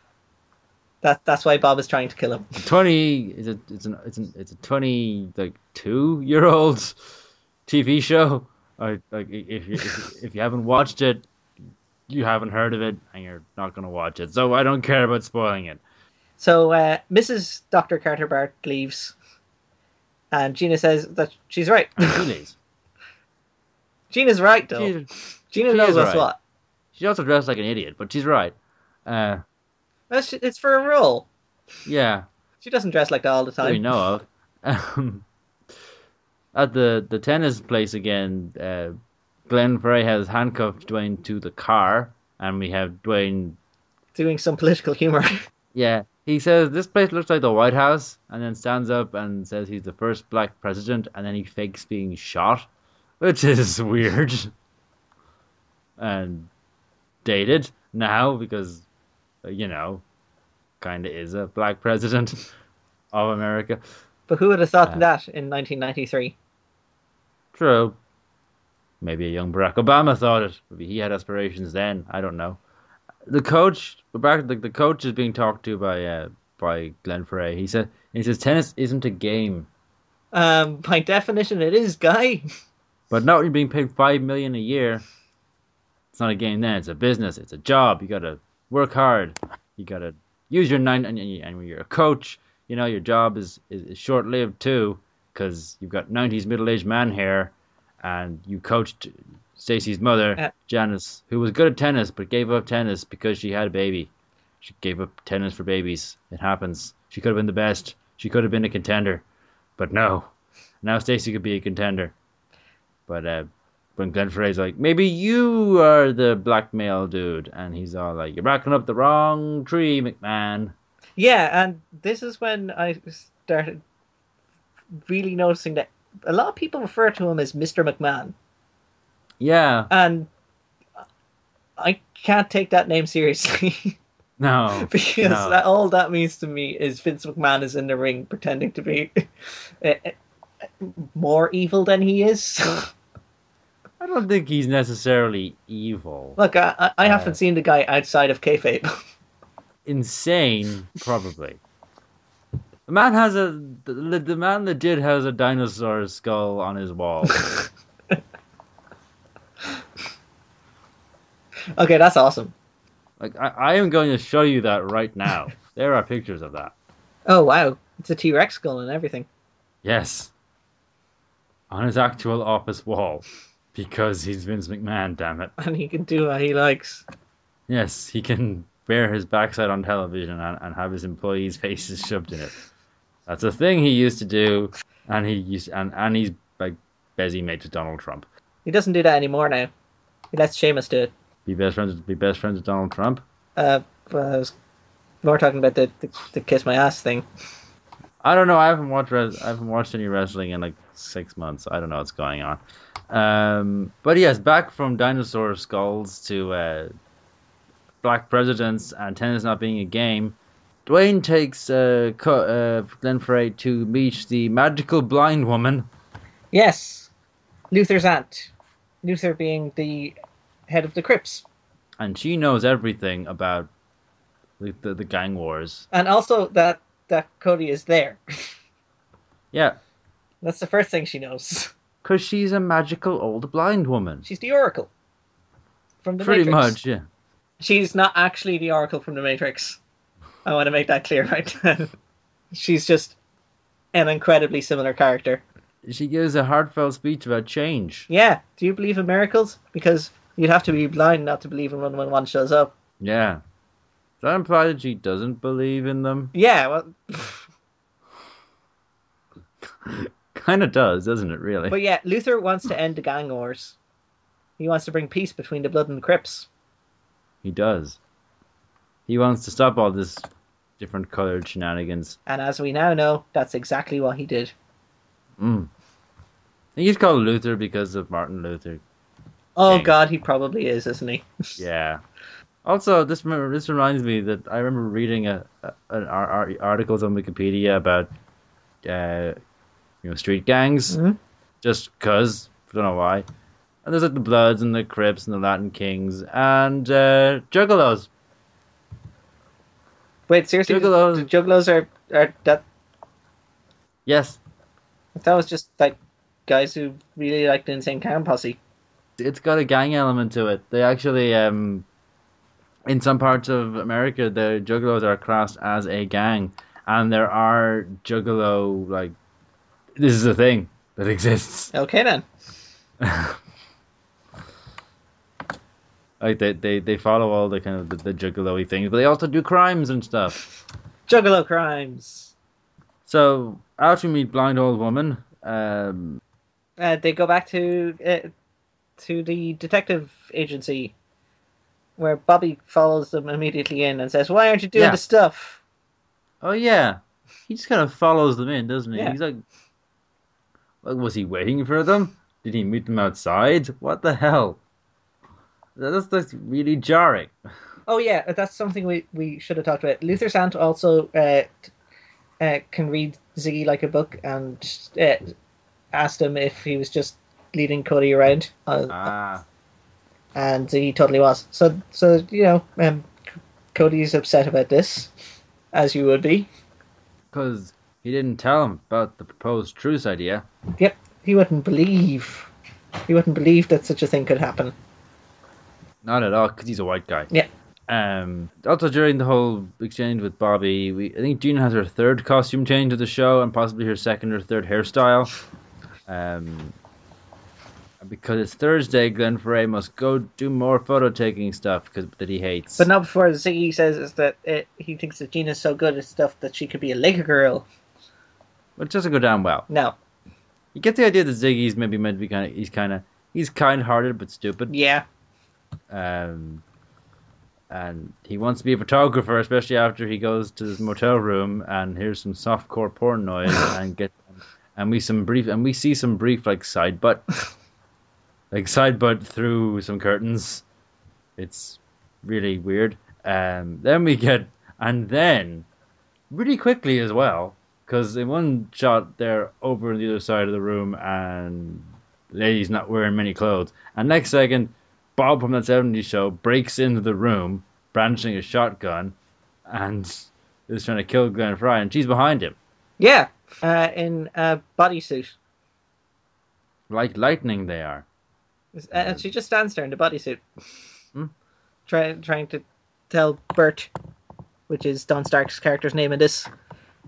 That, that's why Bob is trying to kill him. twenty is a it's an it's an it's a twenty like two year old TV show. I like if you if, if you haven't watched it, you haven't heard of it, and you're not gonna watch it. So I don't care about spoiling it. So uh, Mrs. Dr. Carter Bart leaves. And Gina says that she's right. Please. Gina's right, though. She, Gina she knows what's right. what. she's also dressed like an idiot, but she's right. Uh, That's, it's for a role. yeah, She doesn't dress like that all the time. we know of. Um, at the the tennis place again, uh, Glenn Frey has handcuffed Dwayne to the car, and we have Dwayne Doing some political humor. Yeah, he says this place looks like the White House, and then stands up and says he's the first black president, and then he fakes being shot, which is weird. And dated now because, you know, kind of is a black president of America. But who would have thought Uh, that in 1993? True. Maybe a young Barack Obama thought it. Maybe he had aspirations then. I don't know. The coach, the, the coach is being talked to by uh, by Glenn Frey. He said he says tennis isn't a game, Um, by definition, it is, Guy. but not when you're being paid five million a year. It's not a game then. It's a business. It's a job. You gotta work hard. You gotta use your nine. And, and and when you're a coach, you know your job is is, is short lived too, because you've got '90s middle aged man hair, and you coached Stacy's mother, Uh, Janice, who was good at tennis but gave up tennis because she had a baby. She gave up tennis for babies. It happens. She could have been the best. She could have been a contender, but no. Now Stacy could be a contender. But uh, when Glenn Frey's like, maybe you are the blackmail dude, and he's all like, you're backing up the wrong tree, McMahon. Yeah, and this is when I started really noticing that a lot of people refer to him as Mr. McMahon, Yeah, and I can't take that name seriously no, because no. that, all that means to me is Vince McMahon is in the ring pretending to be eh, eh, more evil than he is. I don't think he's necessarily evil. Look, I, I I Uh, haven't seen the guy outside of kayfabe. Insane, probably. The man has a the, the man legit has a dinosaur skull on his wall. okay, that's awesome. like I, I am going to show you that right now. There are pictures of that. Oh wow, it's a T Rex skull and everything. Yes. On his actual office wall. Because he's Vince McMahon, damn it. and he can do what he likes. Yes, he can bear his backside on television and, and have his employees' faces shoved in it. That's a thing he used to do, and he used and, and he's like busy mates with Donald Trump. He doesn't do that anymore now. He lets Sheamus do it. Be best friends be best friends with Donald Trump. Uh, well, I was more talking about the, the, the kiss my ass thing. I don't know. I haven't watched res- I haven't watched any wrestling in like six months. I don't know what's going on. Um, but yes, back from dinosaur skulls to uh, black presidents and tennis not being a game. Dwayne takes uh, co- uh, Glenn Frey to meet the magical blind woman. Yes, Luther's aunt. Luther being the head of the Crips, and she knows everything about the, the, the gang wars. and also that that Cody is there. Yeah, That's the first thing she knows. because she's a magical old blind woman. She's the Oracle from the Matrix. Pretty Matrix. much, yeah. She's not actually the Oracle from the Matrix. I want to make that clear right now. She's just an incredibly similar character. She gives a heartfelt speech about change. Yeah, do you believe in miracles? Because you'd have to be blind not to believe in one when one shows up. Yeah. Does that imply that she doesn't believe in them? Yeah, well, kind of does, doesn't it, really? but yeah, Luther wants to end the gang wars. He wants to bring peace between the Blood and the Crips. He does. He wants to stop all this different colored shenanigans. And as we now know, that's exactly what he did. Mm. He's called Luther because of Martin Luther. Oh King. god, he probably is, isn't he? Yeah. Also, this this reminds me that I remember reading a, a an ar- ar- articles on Wikipedia about uh, you know street gangs, Mhm. just cause I don't know why. And there's like the Bloods and the Crips and the Latin Kings and uh, Juggalos. Wait, seriously, Juggalos. the Juggalos are, are that? Yes, That was just like guys who really liked the Insane Clown Posse. it's got a gang element to it. They actually, um, in some parts of America, the Juggalos are classed as a gang, and there are Juggalo like this is a thing that exists. Okay then. like they, they, they follow all the kind of the, the Juggalo things, but they also do crimes and stuff. Juggalo crimes. So after we meet blind old woman, um, Uh, they go back to uh, to the detective agency, where Bobby follows them immediately in and says, "Why aren't you doing Yeah. the stuff?" oh yeah, he just kind of follows them in, doesn't he? Yeah. He's like, like, was he waiting for them? Did he meet them outside? What the hell? That's that's really jarring. Oh yeah, that's something we, we should have talked about. Luther Sant also uh, uh, can read Ziggy like a book, and uh, asked him if he was just leading Cody around, uh, Ah, and he totally was. So so you know, um, Cody's upset about this, as you would be. because he didn't tell him about the proposed truce idea. Yep, he wouldn't believe. He wouldn't believe that such a thing could happen. Not at all, because he's a white guy. Yeah. Um. Also, during the whole exchange with Bobby, we I think Gina has her third costume change of the show, and possibly her second or third hairstyle. Um. Because it's Thursday, Glenn Frey must go do more photo taking stuff because that he hates. But not before Ziggy says is that it, he thinks that Gina's so good at stuff that she could be a Laker girl. It doesn't go down well. No, You get the idea that Ziggy's maybe meant to be kind of he's kind of he's kind-hearted but stupid. yeah, Um, and he wants to be a photographer, especially after he goes to his motel room and hears some softcore porn noise and get and we some brief and we see some brief like side butt, like side butt through some curtains. It's really weird. Um, then we get and then really quickly as well because in one shot they're over on the other side of the room and the lady's not wearing many clothes, and next second Bob from that 70s show breaks into the room, brandishing a shotgun, and is trying to kill Glenn Frey, and she's behind him. yeah, uh, in a bodysuit, Like lightning, they are. uh, and she just stands there in the bodysuit, Hmm. trying trying to tell Bert, which is Don Stark's character's name in this,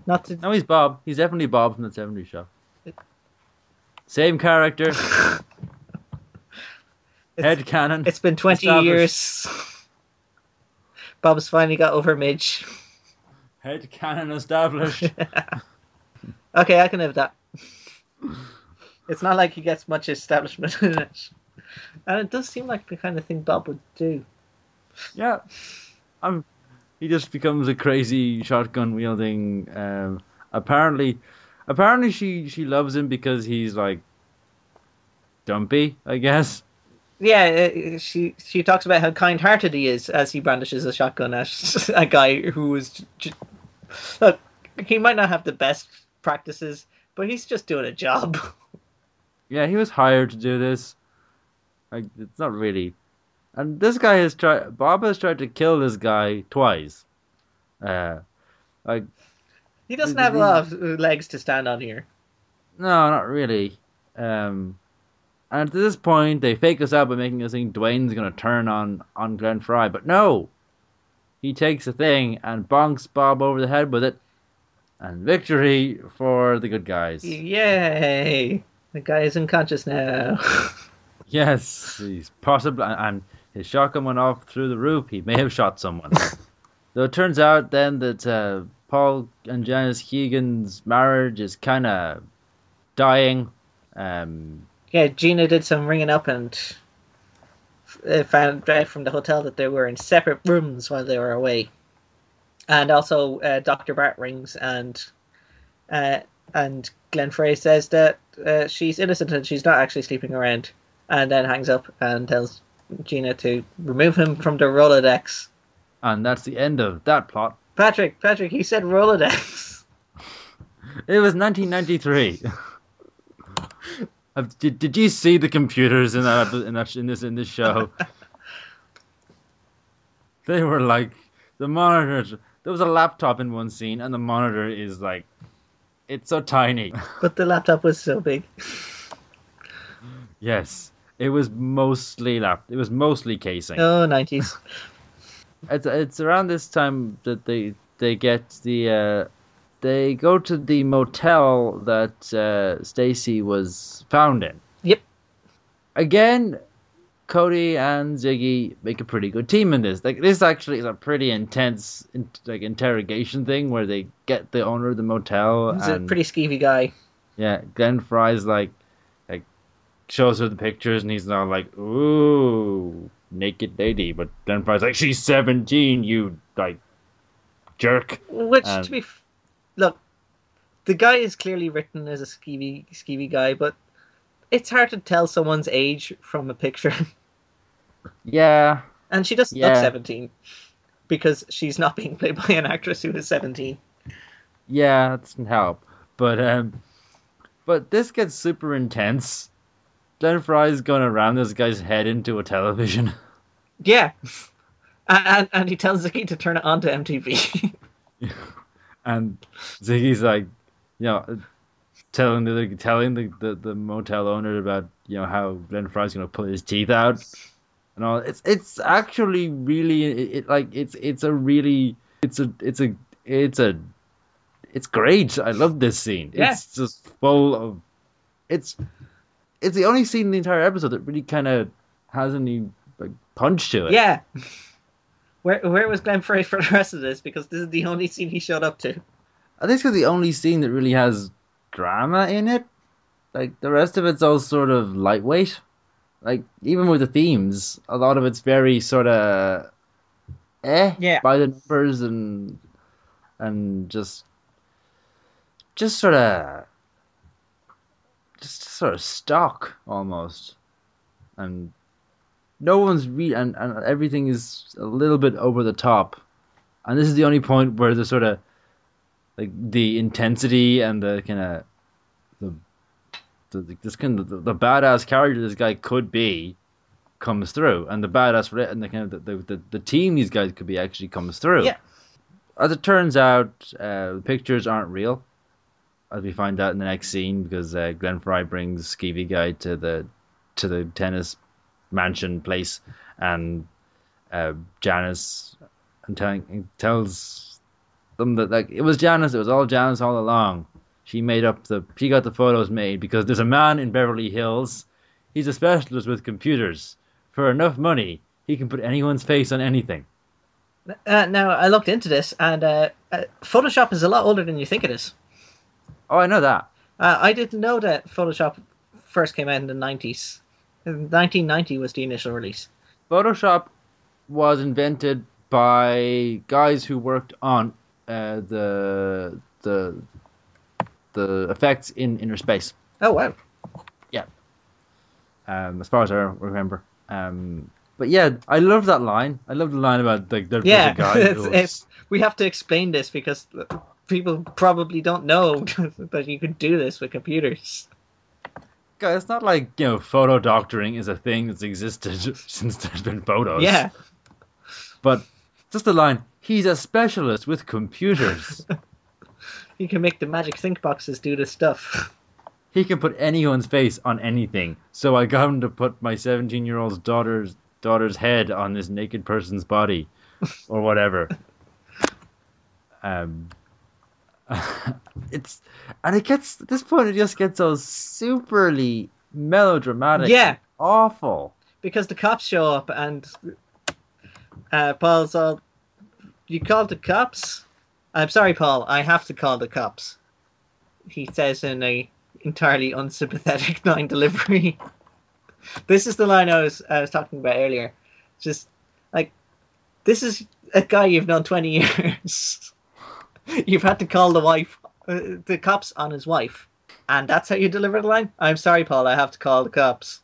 not to. No, he's Bob. He's definitely Bob from the 70s show. Same character, head canon. It's been twenty Established. years. Bob's finally got over Midge. Head canon established. Okay, I can live that. It's not like he gets much establishment in it. And it does seem like the kind of thing Bob would do. yeah. I'm, he just becomes a crazy shotgun wielding. Um, apparently, apparently she she loves him because he's like dumpy. I guess. Yeah, uh, she she talks about how kind-hearted he is as he brandishes a shotgun at a guy who is. j- Look, he might not have the best practices, but he's just doing a job. Yeah, he was hired to do this. Like it's not really. And this guy has tried. Bob has tried to kill this guy twice. Uh, like He doesn't have a lot of legs to stand on here. no, not really. Um, and at this point, they fake us out by making us think Dwayne's gonna turn on on Glenn Frey, but no. He takes a thing and bonks Bob over the head with it, and victory for the good guys. Yay! The guy is unconscious now. Yes, he's possibly, and his shotgun went off through the roof. He may have shot someone. so it turns out then that uh, Paul and Janice Keegan's marriage is kind of dying. Um, yeah, Gina did some ringing up and found out from the hotel that they were in separate rooms while they were away. And also, uh, Dr. Bart rings and uh, and Glenn Frey says that uh, she's innocent and she's not actually sleeping around. And then hangs up and tells Gina to remove him from the Rolodex. and that's the end of that plot. Patrick, Patrick, he said Rolodex. It was 1993. Did, did you see the computers in that in that in this in this show? they were like the monitors. There was a laptop in one scene, and the monitor is like, it's so tiny. but the laptop was so big. yes, it was mostly lap. It was mostly casing. Oh, 90s. It's it's around this time that they they get the uh, they go to the motel that uh, Stacy was found in. Yep. Again, Cody and Ziggy make a pretty good team in this. Like this actually is a pretty intense in, like interrogation thing where they get the owner of the motel He's a pretty skeevy guy. yeah, Glenn Frey's like like shows her the pictures and he's not like ooh naked lady, but Glenn Frey's like she's seventeen, you like jerk. Which, Um, to be, look, the guy is clearly written as a skeevy, skeevy guy, but it's hard to tell someone's age from a picture. Yeah, and she doesn't Yeah. look seventeen because she's not being played by an actress who is seventeen. yeah, that doesn't help. But um, but this gets super intense. Glenn Frey's going around this guy's head into a television. Yeah, and and, and he tells Ziggy to turn it on to MTV. and Ziggy's like, you know, telling the telling the, the, the motel owner about you know how Glenn Frey's gonna pull his teeth out and all. It's it's actually really it, it like it's it's a really it's a it's a it's a it's great. I love this scene. Yeah. It's just full of it's it's the only scene in the entire episode that really kind of has any like punch to it. yeah. Where where was Glenn Frey for the rest of this? Because this is the only scene he showed up to. I think it's the only scene that really has drama in it. Like the rest of it's all sort of lightweight. Like even with the themes, a lot of it's very sort of eh Yeah. by the numbers and and just just sort of just sort of stock almost. And no one's re and, and everything is a little bit over the top. And this is the only point where the sort of like the intensity and the kind of the, the this kind of the, the badass character this guy could be comes through, and the badass and the kind of the, the, the team these guys could be actually comes through. Yeah. As it turns out, uh, the pictures aren't real, as we find out in the next scene, because uh, Glenn Frey brings Skeevy guy to the to the tennis mansion place, and uh, Janice and telling tells them that like it was Janice, it was all Janice all along. She made up the she got the photos made because there's a man in Beverly Hills. He's a specialist with computers. For enough money, he can put anyone's face on anything. Uh, now I looked into this, and uh, uh, Photoshop is a lot older than you think it is. Oh, I know that. Uh, I didn't know that Photoshop first came out in the nineties. 1990 was the initial release. Photoshop was invented by guys who worked on uh, the the the effects in Innerspace. Oh wow! Yeah, um, as far as I remember. Um, but yeah, I love that line. I love the line about like there, Yeah, there's a guy who we have to explain this because people probably don't know that you can do this with computers. It's not like you know photo doctoring is a thing that's existed since there's been photos. Yeah, but just the line. He's a specialist with computers. he can make the magic think boxes do this stuff. he can put anyone's face on anything. So I got him to put my 17 year old's daughter's daughter's head on this naked person's body, or whatever. um, it's and it gets at this point it just gets so superly melodramatic. Yeah. awful. because the cops show up and uh, Paul's all, "You called the cops?" I'm sorry, Paul. I have to call the cops. He says in a entirely unsympathetic line delivery. this is the line I was I was talking about earlier. Just like this is a guy you've known twenty years. you've had to call the wife, uh, the cops on his wife, and that's how you deliver the line. I'm sorry, Paul. I have to call the cops.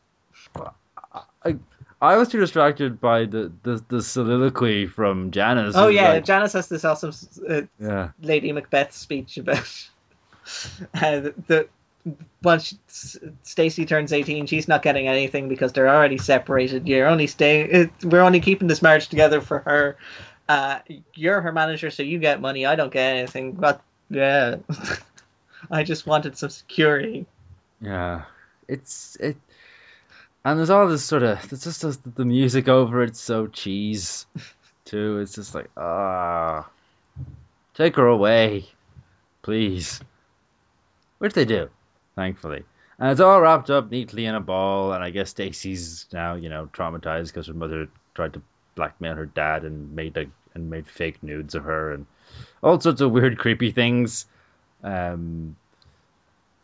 I I was too distracted by the the, the soliloquy from Janice. Oh yeah, like- Janice has this awesome uh, yeah. Lady Macbeth speech about uh, the, the once Stacy turns eighteen, she's not getting anything because they're already separated. You're only staying. It, we're only keeping this marriage together for her. Uh, you're her manager, so you get money. I don't get anything. But yeah, I just wanted some security. Yeah, it's it, and there's all this sort of there's just the music over it's so cheese, too. It's just like ah, take her away, please. Which they do, thankfully, and it's all wrapped up neatly in a ball. And I guess Stacy's now you know traumatized because her mother tried to blackmail her dad and made like and made fake nudes of her and all sorts of weird, creepy things. Um,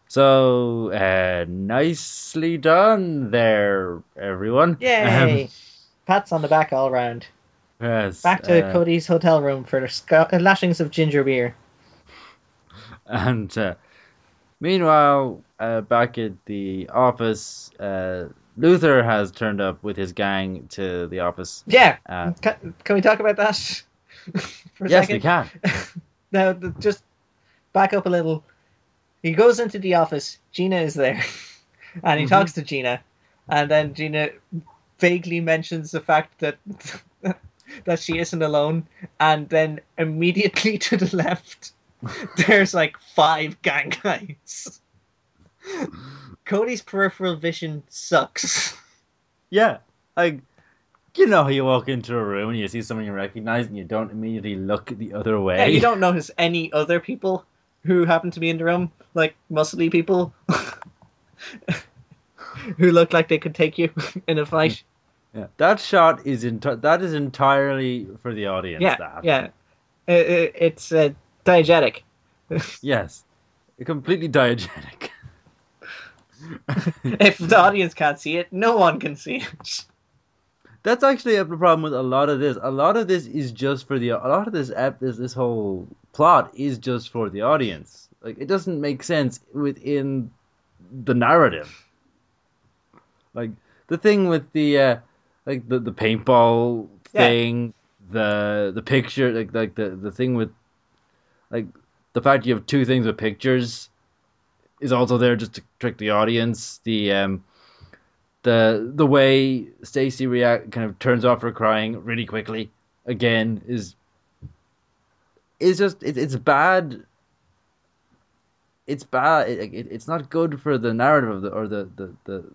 so, uh, nicely done there, everyone. Yay! Um, Pats on the back all round. yes. Back to uh, Cody's hotel room for sc- lashings of ginger beer. And uh, meanwhile, uh, back at the office, uh, Luther has turned up with his gang to the office. Yeah. Uh, Can, can we talk about that for a yes, second? we can. Now, just back up a little. He goes into the office. Gina is there, and he Mhm. talks to Gina, and then Gina vaguely mentions the fact that that she isn't alone, and then immediately to the left, there's like five gang guys. Cody's peripheral vision sucks. Yeah, like you know how you walk into a room and you see someone you recognize and you don't immediately look the other way. Yeah, you don't notice any other people who happen to be in the room, like muscly people who look like they could take you in a fight. Yeah, that shot is enti- that is entirely for the audience. Yeah, that. yeah. I- I- it's uh, diegetic. Yes, completely diegetic. If the audience can't see it, no one can see it. That's actually a problem with a lot of this. A lot of this is just for the. A lot of this ep, this this whole plot is just for the audience. Like it doesn't make sense within the narrative. Like the thing with the uh, like the the paintball Yeah. thing, the the picture, like like the the thing with like the fact you have two things with pictures is also there just to trick the audience. The um the the way Stacy react kind of turns off her crying really quickly again is is just it, it's bad. It's bad. It, it, it's not good for the narrative of the or the, the the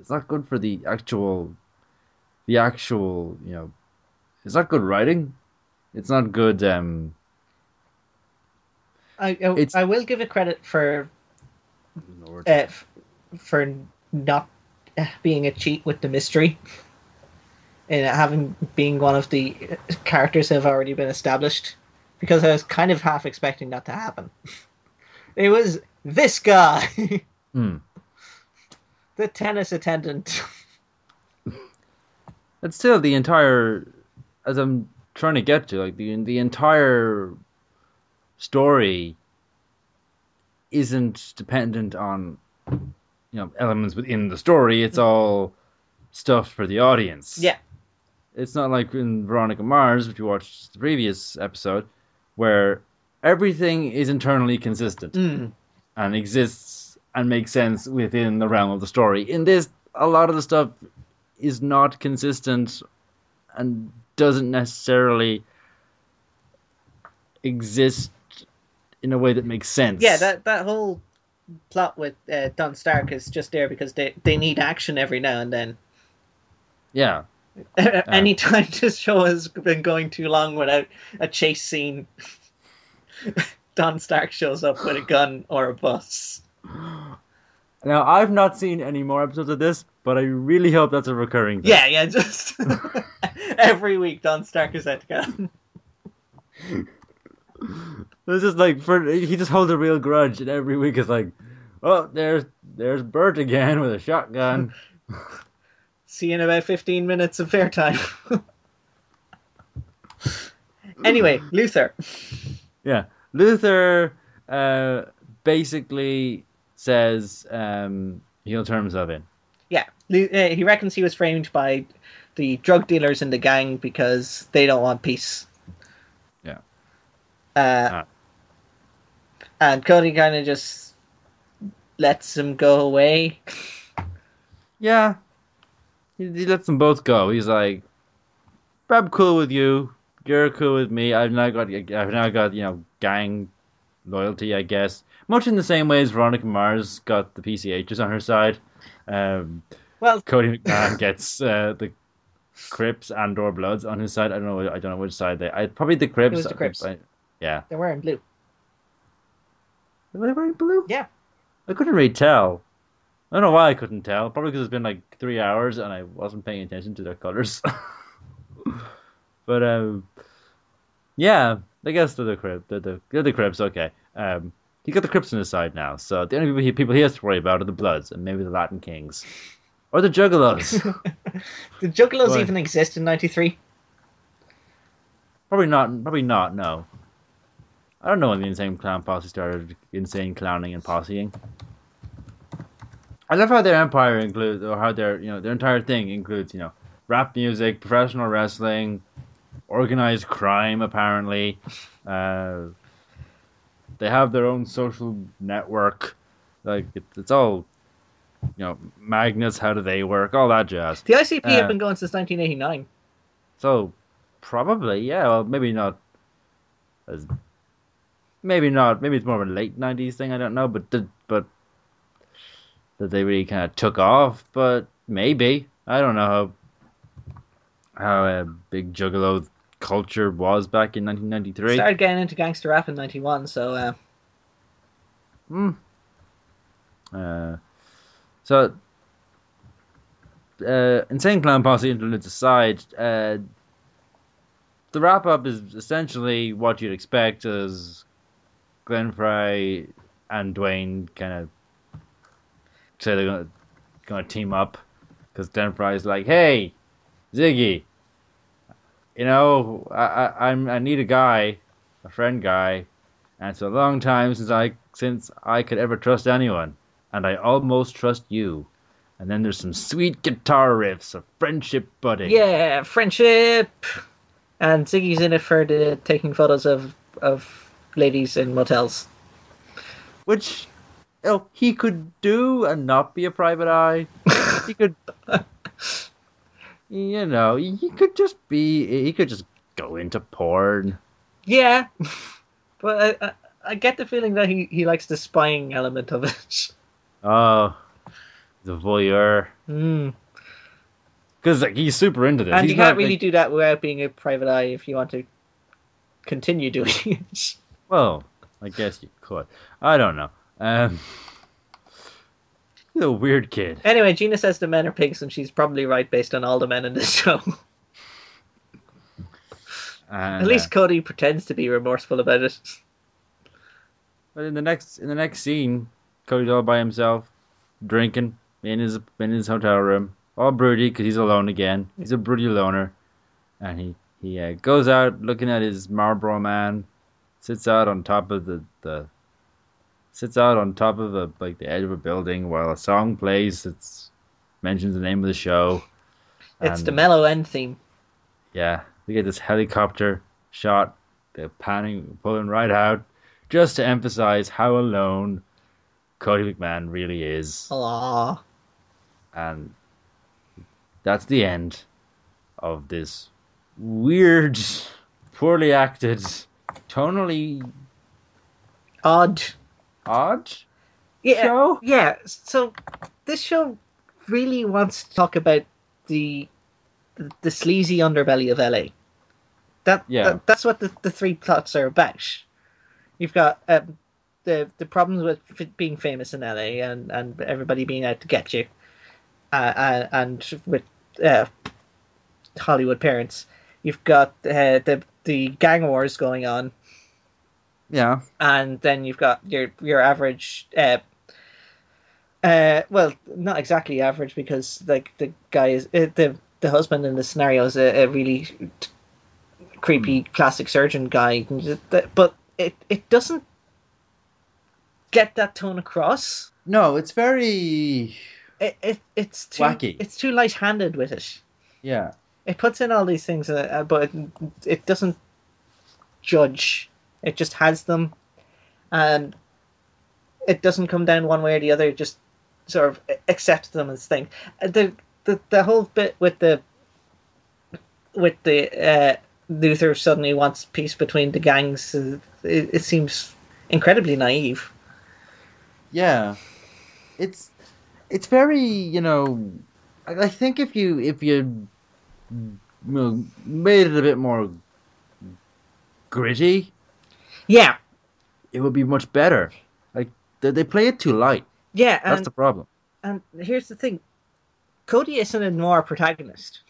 it's not good for the actual the actual you know it's not good writing. It's not good. Um, I, I, I will give it credit for uh, f- for not uh, being a cheat with the mystery and having being one of the uh, characters that have already been established because I was kind of half expecting that to happen. It was this guy, Hmm. the tennis attendant. It's still the entire, as I'm trying to get to, like the the entire story isn't dependent on, you know, elements within the story. It's all stuff for the audience. Yeah. It's not like in Veronica Mars, which you watched the previous episode, where everything is internally consistent Mm. and exists and makes sense within the realm of the story. In this, a lot of the stuff is not consistent and doesn't necessarily exist in a way that makes sense. Yeah, that that whole plot with uh, Don Stark is just there because they they need action every now and then. yeah, Any time this show has been going too long without a chase scene, Don Stark shows up with a gun or a bus. Now I've not seen any more episodes of this, but I really hope that's a recurring thing. Yeah, yeah, just every week Don Stark is out to It's just like for he just holds a real grudge, and every week it's like, oh, there's there's Bert again with a shotgun. See you in about fifteen minutes of fair time. anyway, Luther. Yeah, Luther uh, basically says um, he'll turn himself in. Yeah, uh, he reckons he was framed by the drug dealers in the gang because they don't want peace. Uh, Ah. And Cody kind of just lets him go away. Yeah, he, he lets them both go. He's like, "I'm cool with you. You're cool with me. I've now got I've now got you know gang loyalty, I guess. Much in the same way as Veronica Mars got the PCHs on her side. Um, Well, Cody McMahon gets uh, the Crips and or Bloods on his side. I don't know. I don't know which side they. I probably the Crips. was the Crips. I- yeah. they're wearing blue. Were they wearing blue? Yeah. I couldn't really tell. I don't know why I couldn't tell. Probably because it's been like three hours and I wasn't paying attention to their colors. but um, yeah, I guess they're the Crips. They're the, they're the Crips. Okay. Um, he got the Crips on his side now, so the only people he, people he has to worry about are the Bloods and maybe the Latin Kings, or the Juggalos. the Juggalos Why? even exist in '93? probably not. Probably not. No. I don't know when the insane clown posse started insane clowning and posseing. I love how their empire includes, or how their you know their entire thing includes you know rap music, professional wrestling, organized crime. Apparently, uh, they have their own social network. Like it, it's all you know, magnets. How do they work? All that jazz. The ICP Uh, have been going since 1989. So probably, yeah. Well, maybe not as maybe not. Maybe it's more of a late '90s thing. I don't know, but did, but that they really kind of took off. But maybe I don't know how how uh, big Juggalo culture was back in 1993. Started getting into gangster rap in 91, so uh, Hmm. Uh, so, uh, Insane Clown Posse interludes aside, uh, the wrap up is essentially what you'd expect as Glenn Frey and Dwayne kind of say they're gonna gonna team up because Glenn Frey's like, "Hey, Ziggy, you know, I, I I'm I need a guy, a friend guy, and it's a long time since I since I could ever trust anyone, and I almost trust you." And then there's some sweet guitar riffs of friendship budding. yeah, friendship. And Ziggy's in it for the taking photos of of ladies in motels. which you know, he could do and not be a private eye. he could, you know, he could just be. He could just go into porn. Yeah, but I, I, I get the feeling that he, he likes the spying element of it. Oh, the voyeur. Mm. Because like he's super into this. And he's you can't really like- do that without being a private eye if you want to continue doing it. Well, I guess you could. I don't know. Um, he's a weird kid. Anyway, Gina says the men are pigs, and she's probably right based on all the men in this show. And, At least uh, Cody pretends to be remorseful about it. But in the next in the next scene, Cody's all by himself, drinking in his in his hotel room, all broody because he's alone again. He's a broody loner, and he he uh, goes out looking at his Marlboro Man, sits out on top of the the sits out on top of a like the edge of a building while a song plays. It's mentions the name of the show. It's the mellow end theme. yeah, we get this helicopter shot, they're panning, pulling right out, just to emphasize how alone Cody McMahon really is. Aww. And that's the end of this weird, poorly acted, tonally Odd. odd Yeah. show. Yeah. So this show really wants to talk about the the, sleazy underbelly of LA. That, Yeah. that that's what the, the three plots are about. You've got um, the the problems with f- being famous in LA and, and everybody being out to get you, uh, uh, and with uh, Hollywood parents. You've got uh, the the gang wars going on Yeah. and then you've got your your average uh uh well not exactly average because like the guy is uh, the the husband in the scenario is a, a really t- creepy plastic surgeon guy but it it doesn't get that tone across No, it's very. it, it it's too Wacky. it's too light-handed with it Yeah. It puts in all these things uh, uh, but it, it doesn't judge. It just has them. And it doesn't come down one way or the other. It just sort of accepts them as things. Uh, the the, the whole bit with the with the uh, Luther suddenly wants peace between the gangs uh, it, it seems incredibly naive. Yeah, it's it's very you know. I think if you if you, made it a bit more gritty, yeah it would be much better. Like they, they play it too light. yeah That's and, the problem. and here's the thing Cody isn't a noir protagonist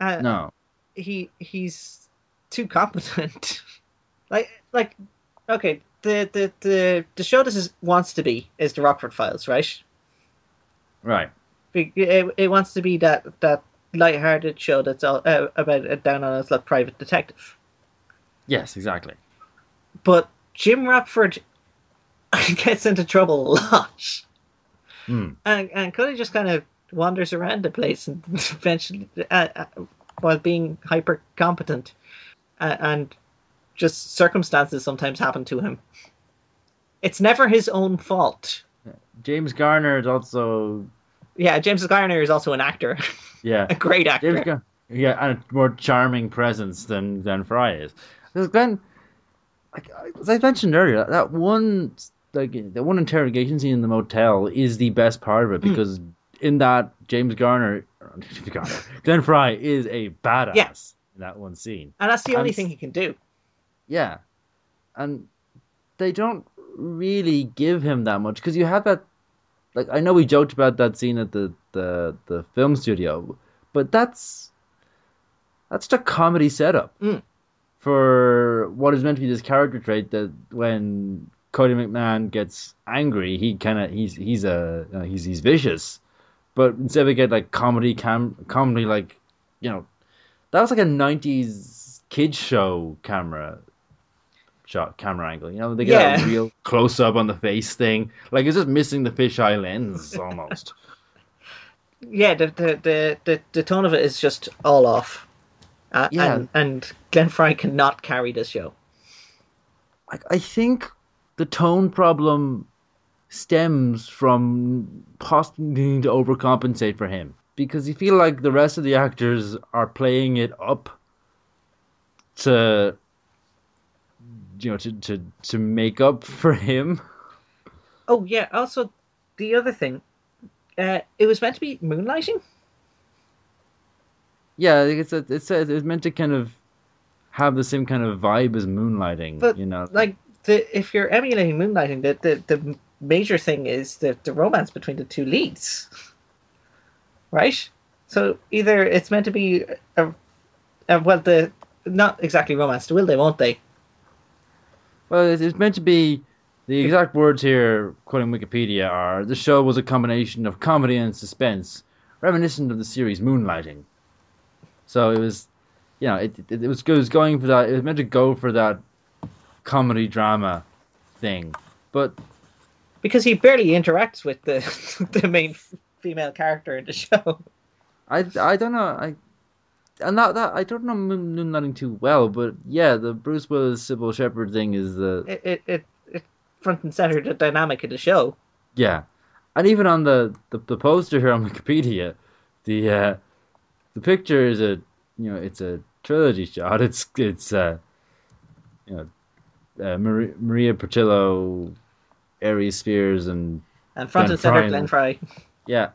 uh, No. he he's too competent. like like okay, the the the the show this is wants to be is the Rockford Files, right? Right. It, it wants to be that that light-hearted show that's all uh, about a down on his luck private detective. Yes. Exactly. But Jim Rockford gets into trouble a lot. Hmm. and and Cody just kind of wanders around the place and eventually, uh, uh, while being hyper competent, uh, and just circumstances sometimes happen to him. It's never his own fault. James Garner is also Yeah, James Garner is also an actor, yeah. a great actor. James yeah, and a more charming presence than than Frey is. Because Glenn, like as I mentioned earlier, that one like the one interrogation scene in the motel is the best part of it hmm. because in that James Garner, James Garner, Glenn Frey is a badass Yeah. in that one scene. and that's the only And- thing he can do. Yeah, and they don't really give him that much because you have that. Like I know we joked about that scene at the the the film studio, but that's that's the comedy setup Mm. for what is meant to be this character trait that when Cody McMahon gets angry, he kind of he's he's a uh, he's he's vicious, but instead we get like comedy cam comedy like you know that was like a '90s kids show camera shot camera angle. You know they get Yeah. a real close up on the face thing, like it's just missing the fisheye lens almost. Yeah, the the, the, the, the tone of it is just all off. Uh, Yeah. and, and Glenn Frey cannot carry this show. like I think the tone problem stems from possibly needing to overcompensate for him because you feel like the rest of the actors are playing it up to you know to to, to make up for him. Oh yeah. Also, the other thing, uh, it was meant to be moonlighting. Yeah, it's a, it's a, it's meant to kind of have the same kind of vibe as moonlighting, But you know. like the if you're emulating moonlighting, the the, the major thing is the the romance between the two leads, right? So either it's meant to be a, a well the not exactly romance, will they? Won't they? Well, it's, meant to be. The exact words here, quoting Wikipedia, are the show was a combination of comedy and suspense, reminiscent of the series Moonlighting. So it was, you know, it, it, it was it was going for that. It was meant to go for that comedy drama thing, but Because he barely interacts with the the main female character in the show. I, I don't know. I and that, that I don't know Moon- Moonlighting too well, but yeah, the Bruce Willis Cybill Shepherd thing is the It it it, it front and center the dynamic of the show. Yeah, and even on the, the, the poster here on Wikipedia, the uh, the picture is a you know it's a trilogy shot. It's it's uh, you know uh, Maria, Maria Pitillo, Aries Spears, and And front Glenn and center Frey. Glenn Frey. yeah,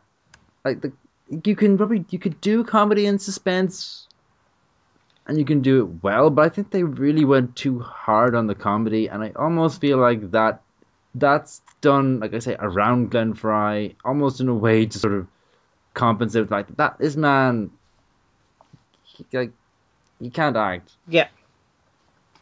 like the you can probably you could do comedy and suspense. And you can do it well, but I think they really went too hard on the comedy, and I almost feel like that that's done, like I say, around Glenn Frey, almost in a way to sort of compensate with like that. This man, he, like, he can't act. Yeah.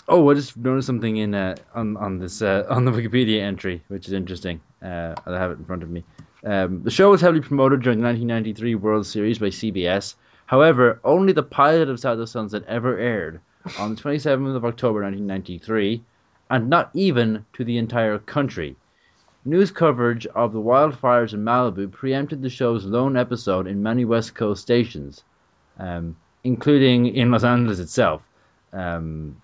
Oh, I just noticed something in uh, on on this uh, on the Wikipedia entry, which is interesting. Uh, I have it in front of me. Um, the show was heavily promoted during the 1993 World Series by CBS. However, only the pilot of of Sunset ever aired on the 27th of October 1993, and not even to the entire country. News coverage of the wildfires in Malibu preempted the show's lone episode in many West Coast stations, um, including in Los Angeles itself. Um,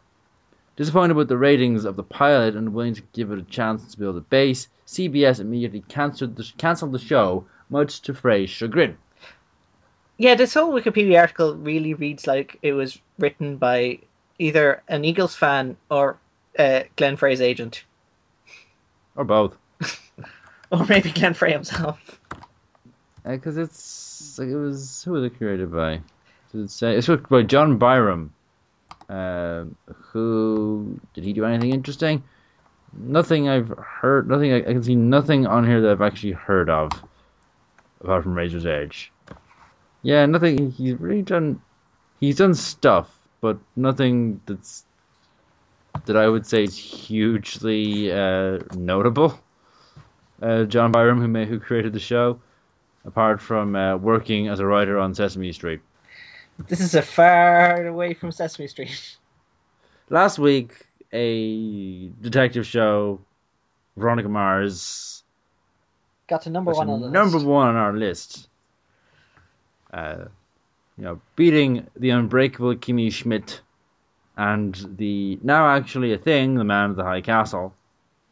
disappointed with the ratings of the pilot and willing to give it a chance to build a base, CBS immediately canceled the, canceled the show, much to Frey's chagrin. Yeah, this whole Wikipedia article really reads like it was written by either an Eagles fan or uh, Glenn Frey's agent, Or both. or maybe Glenn Frey himself. Because it's like it was who was it created by? Did it say it's by John Byrum. Um, who did he do anything interesting? Nothing I've heard. Nothing I, I can see. Nothing on here that I've actually heard of, apart from Razor's Edge. Yeah, nothing. He's really done. He's done stuff, but nothing that's that I would say is hugely uh, notable. Uh, John Byrum, who made, who created the show, apart from uh, working as a writer on Sesame Street. This is a far away from Sesame Street. Last week, a detective show, Veronica Mars, got to number one on the number list. one on our list. Uh, you know, beating the unbreakable Kimmy Schmidt and the now actually a thing, the man of the high castle.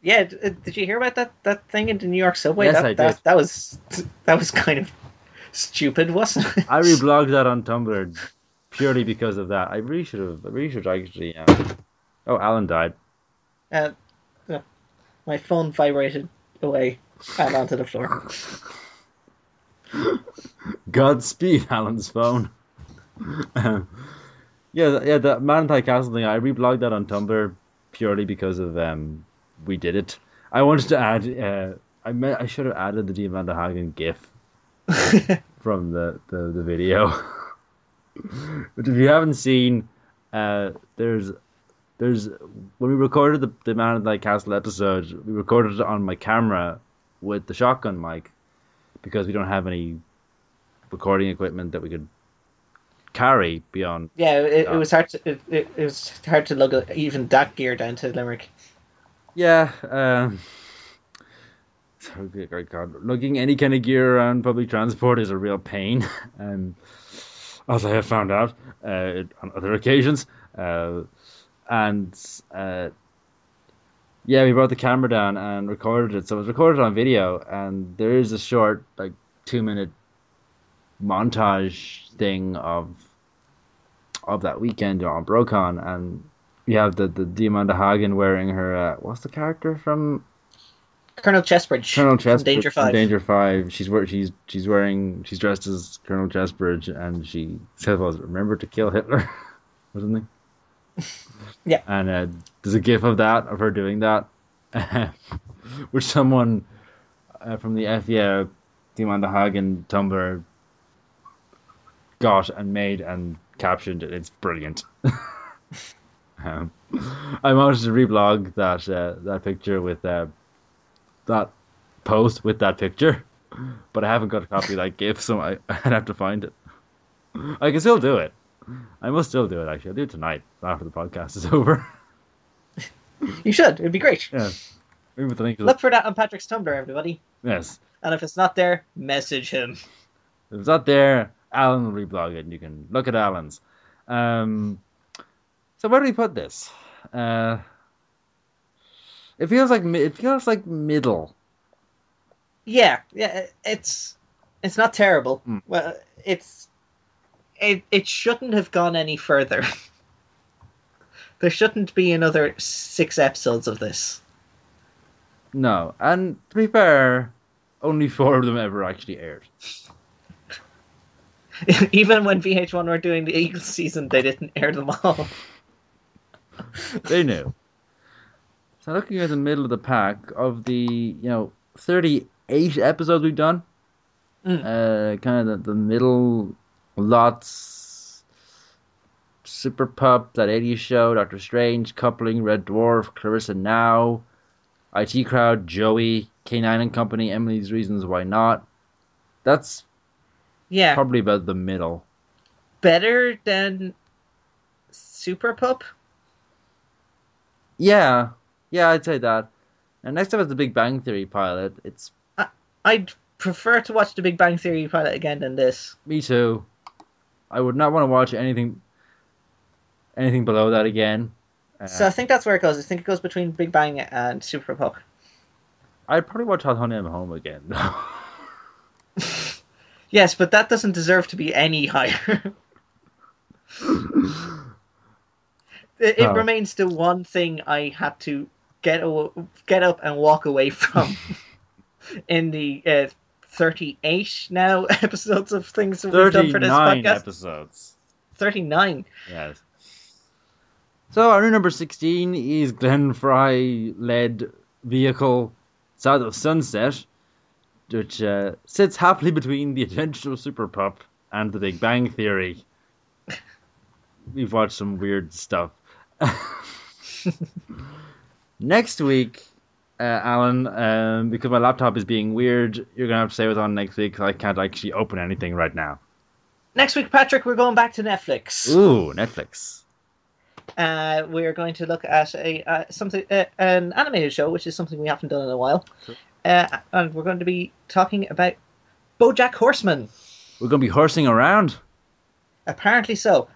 Yeah, uh, did you hear about that that thing in the New York subway? Yes, that, I that, did. That was that was kind of stupid, wasn't it? I reblogged that on Tumblr purely because of that. I really should have. I really should actually. Um... Oh, Alan died. Uh, uh, my phone vibrated away and onto the floor. Godspeed, Alan's phone. Um, yeah, yeah, the Man in the High Castle thing. I reblogged that on Tumblr purely because of um, we did it. I wanted to add. Uh, I meant I should have added the Diamanda Hagan GIF from the the, the video. but if you haven't seen, uh, there's there's when we recorded the the Man in the Castle episode, we recorded it on my camera with the shotgun mic because we don't have any recording equipment that we could carry beyond. yeah, it, it was hard to it, it, it was hard to lug even that gear down to Limerick. Yeah, um, so good, God, lugging any kind of gear around public transport is a real pain, um, as I have found out uh, on other occasions. Uh, and uh, yeah, we brought the camera down and recorded it. So it was recorded on video, and there is a short, like two minute montage thing of of that weekend on Brocon, and you have the the Diamanda Hagan wearing her uh, what's the character from Colonel Chestbridge, Colonel Chestbridge Danger Five. Danger Five. She's wear she's she's wearing she's dressed as Colonel Chestbridge, and she says, "Was remember to kill Hitler?" or something. Yeah. And uh, there's a gif of that of her doing that, which someone uh, from the FIA Diamanda Hagan Tumblr got and made and captioned it. It's brilliant. um, I managed to reblog that uh, that picture with uh, that post with that picture, but I haven't got a copy of that GIF, so I, I'd have to find it. I can still do it. I must still do it. Actually, I'll do it tonight after the podcast is over. You should. It'd be great. yeah, with the link. To the, Look for that on Patrick's Tumblr, everybody. yes, And if it's not there, message him. if it's not there, Alan will reblog it, and you can look at Alan's. Um, so where do we put this? Uh, it feels like it feels like middle. Yeah, yeah. It's it's not terrible. Mm. Well, it's it it shouldn't have gone any further. there shouldn't be another six episodes of this. No, and to be fair, only four of them ever actually aired. Even when VH1 were doing the Eagles season, they didn't air them all. They knew. So looking at the middle of the pack of the you know thirty eight episodes we've done, Mm. uh, kind of the, the middle lots. Super Pup, that 80s show, Doctor Strange, Coupling, Red Dwarf, Clarissa Now, IT Crowd, Joey, K9 and Company, Emily's Reasons Why Not. That's Yeah, probably about the middle. better than Super Pup. Yeah, yeah, I'd say that. And next up is the Big Bang Theory pilot. It's I, I'd prefer to watch The Big Bang Theory pilot again than this. me too. I would not want to watch anything, anything below that again. Uh, So I think that's where it goes. I think it goes between Big Bang and Super Pup. I'd probably watch Hot Honey I'm Home again. Yes, but that doesn't deserve to be any higher. it it Oh. remains the one thing I had to get aw- get up and walk away from in the uh, 38 now episodes of things that we've done for this 39 podcast. episodes. 39. Yes. So our new number 16 is Glenn Frey led vehicle South of Sunset, which uh, sits happily between the Adventure Super Pup and the Big Bang Theory. We've watched some weird stuff. Next week, uh, Alan, um, because my laptop is being weird, you're going to have to stay with on next week 'cause I can't actually open anything right now. Next week, Patrick, we're going back to Netflix. Ooh, Netflix. Uh, we're going to look at a uh, something uh, an animated show, which is something we haven't done in a while. Sure. uh, and we're going to be talking about BoJack Horseman. We're going to be horsing around. Apparently so.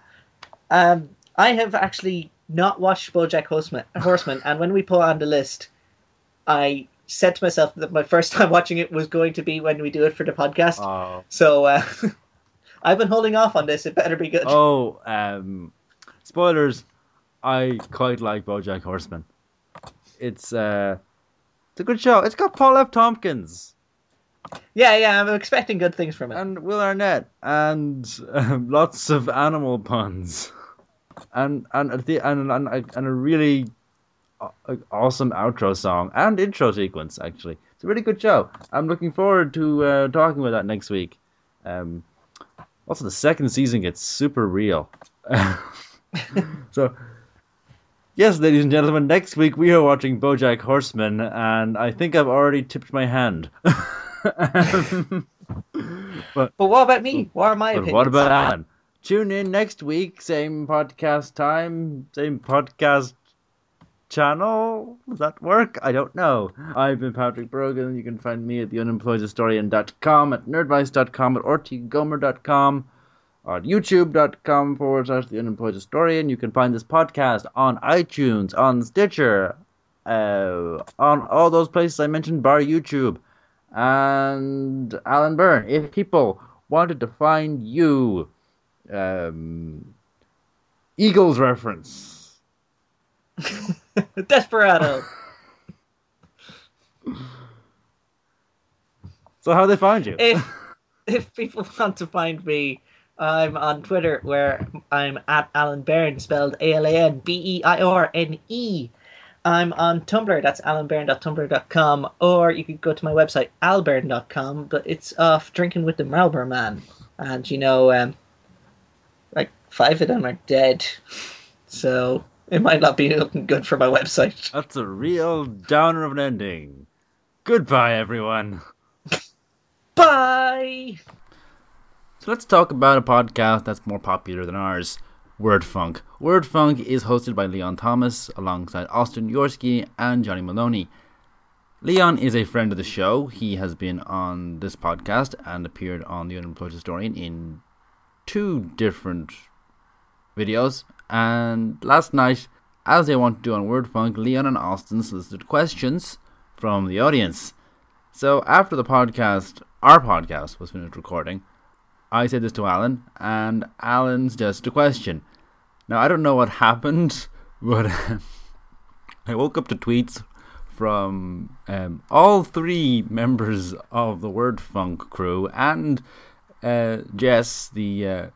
Um, I have actually not watched BoJack Horseman, Horseman, and when we put on the list, I said to myself that my first time watching it was going to be when we do it for the podcast. Oh, So uh, I've been holding off on this. It better be good. oh um, spoilers. I quite like BoJack Horseman. It's uh, it's a good show. It's got Paul F. Tompkins Yeah, yeah, I'm expecting good things from it. and Will Arnett and um, lots of animal puns, and and the- and, and, and a really a- awesome outro song and intro sequence. Actually, it's a really good show. I'm looking forward to uh, talking about that next week. Um, also, the second season gets super real. so, yes, ladies and gentlemen, next week we are watching BoJack Horseman, and I think I've already tipped my hand. but But what about me? What are my opinions? what about Alan? Tune in next week, same podcast time, same podcast channel. Does that work? I don't know. I've been Patrick Brogan. You can find me at theunemployedhistorian.com, at nerdvice.com, at ortigomer.com, at youtube.com forward slash the unemployed historian. You can find this podcast on iTunes, on Stitcher, uh, on all those places I mentioned, bar YouTube. And Alan Beirne, if people wanted to find you, um, Eagles reference. Desperado. So how do they find you? if if people want to find me, I'm on Twitter where I'm at Alan Beirne, spelled A L A N B E I R N E. I'm on Tumblr, that's alanbeirne.tumblr.com, or you could go to my website, alburn.com, but it's off drinking with the Marlboro Man. And, you know, um, five of them are dead. So, it might not be looking good for my website. That's a real downer of an ending. Goodbye, everyone. Bye! So let's talk about a podcast that's more popular than ours, Wordfunk. Wordfunk is hosted by Leon Thomas alongside Austin Yorsky and Johnny Maloney. Leon is a friend of the show. He has been on this podcast and appeared on The Unemployed Historian in two different videos. And last night, as they want to do on Wordfunk, Leon and Austin solicited questions from the audience. So after the podcast, our podcast was finished recording, I said this to Alan, and Alan's just a question. Now, I don't know what happened, but I woke up to tweets from um, all three members of the Word Funk crew and uh, Jess, the uh,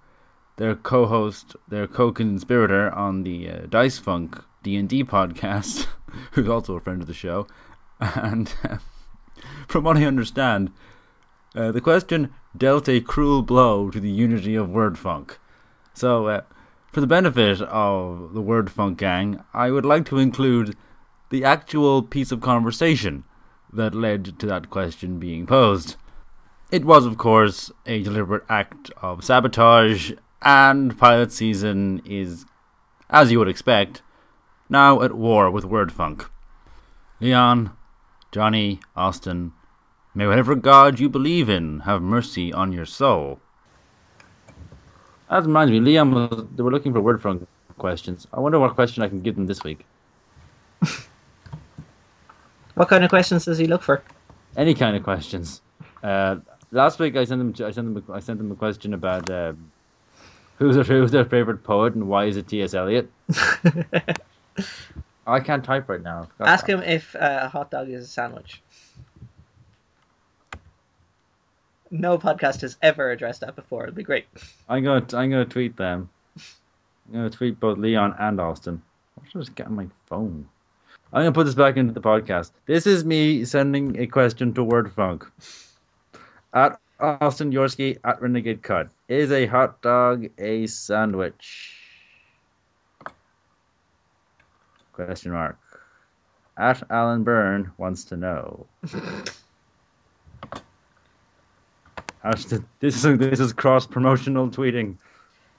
their co-host, their co-conspirator on the uh, Dice Funk D and D podcast, who's also a friend of the show, and uh, from what I understand, uh, the question dealt a cruel blow to the unity of word funk. So, uh, for the benefit of the word funk gang, I would like to include the actual piece of conversation that led to that question being posed. It was, of course, a deliberate act of sabotage, and pilot season is, as you would expect, now at war with Wordfunk. Leon, Johnny, Austin, May whatever God you believe in have mercy on your soul. That reminds me, Liam, was- they were looking for word from questions. I wonder what question I can give them this week. What kind of questions does he look for? Any kind of questions. Uh, last week I sent them. I sent them. a- I sent them a question about uh, who's their who's their favorite poet and why is it T.S. Eliot. I can't type right now. Ask that. him if uh, a hot dog is a sandwich. No podcast has ever addressed that before. It'd be great. I'm gonna. I'm gonna tweet them. I'm gonna tweet both Leon and Austin. I should just get on my phone. I'm gonna put this back into the podcast. This is me sending a question to WordFunk. At Austin Yorsky at Renegade Cut. Is a hot dog a sandwich? Question mark. At Alan Beirne wants to know. Hashtag- This is this is cross promotional tweeting.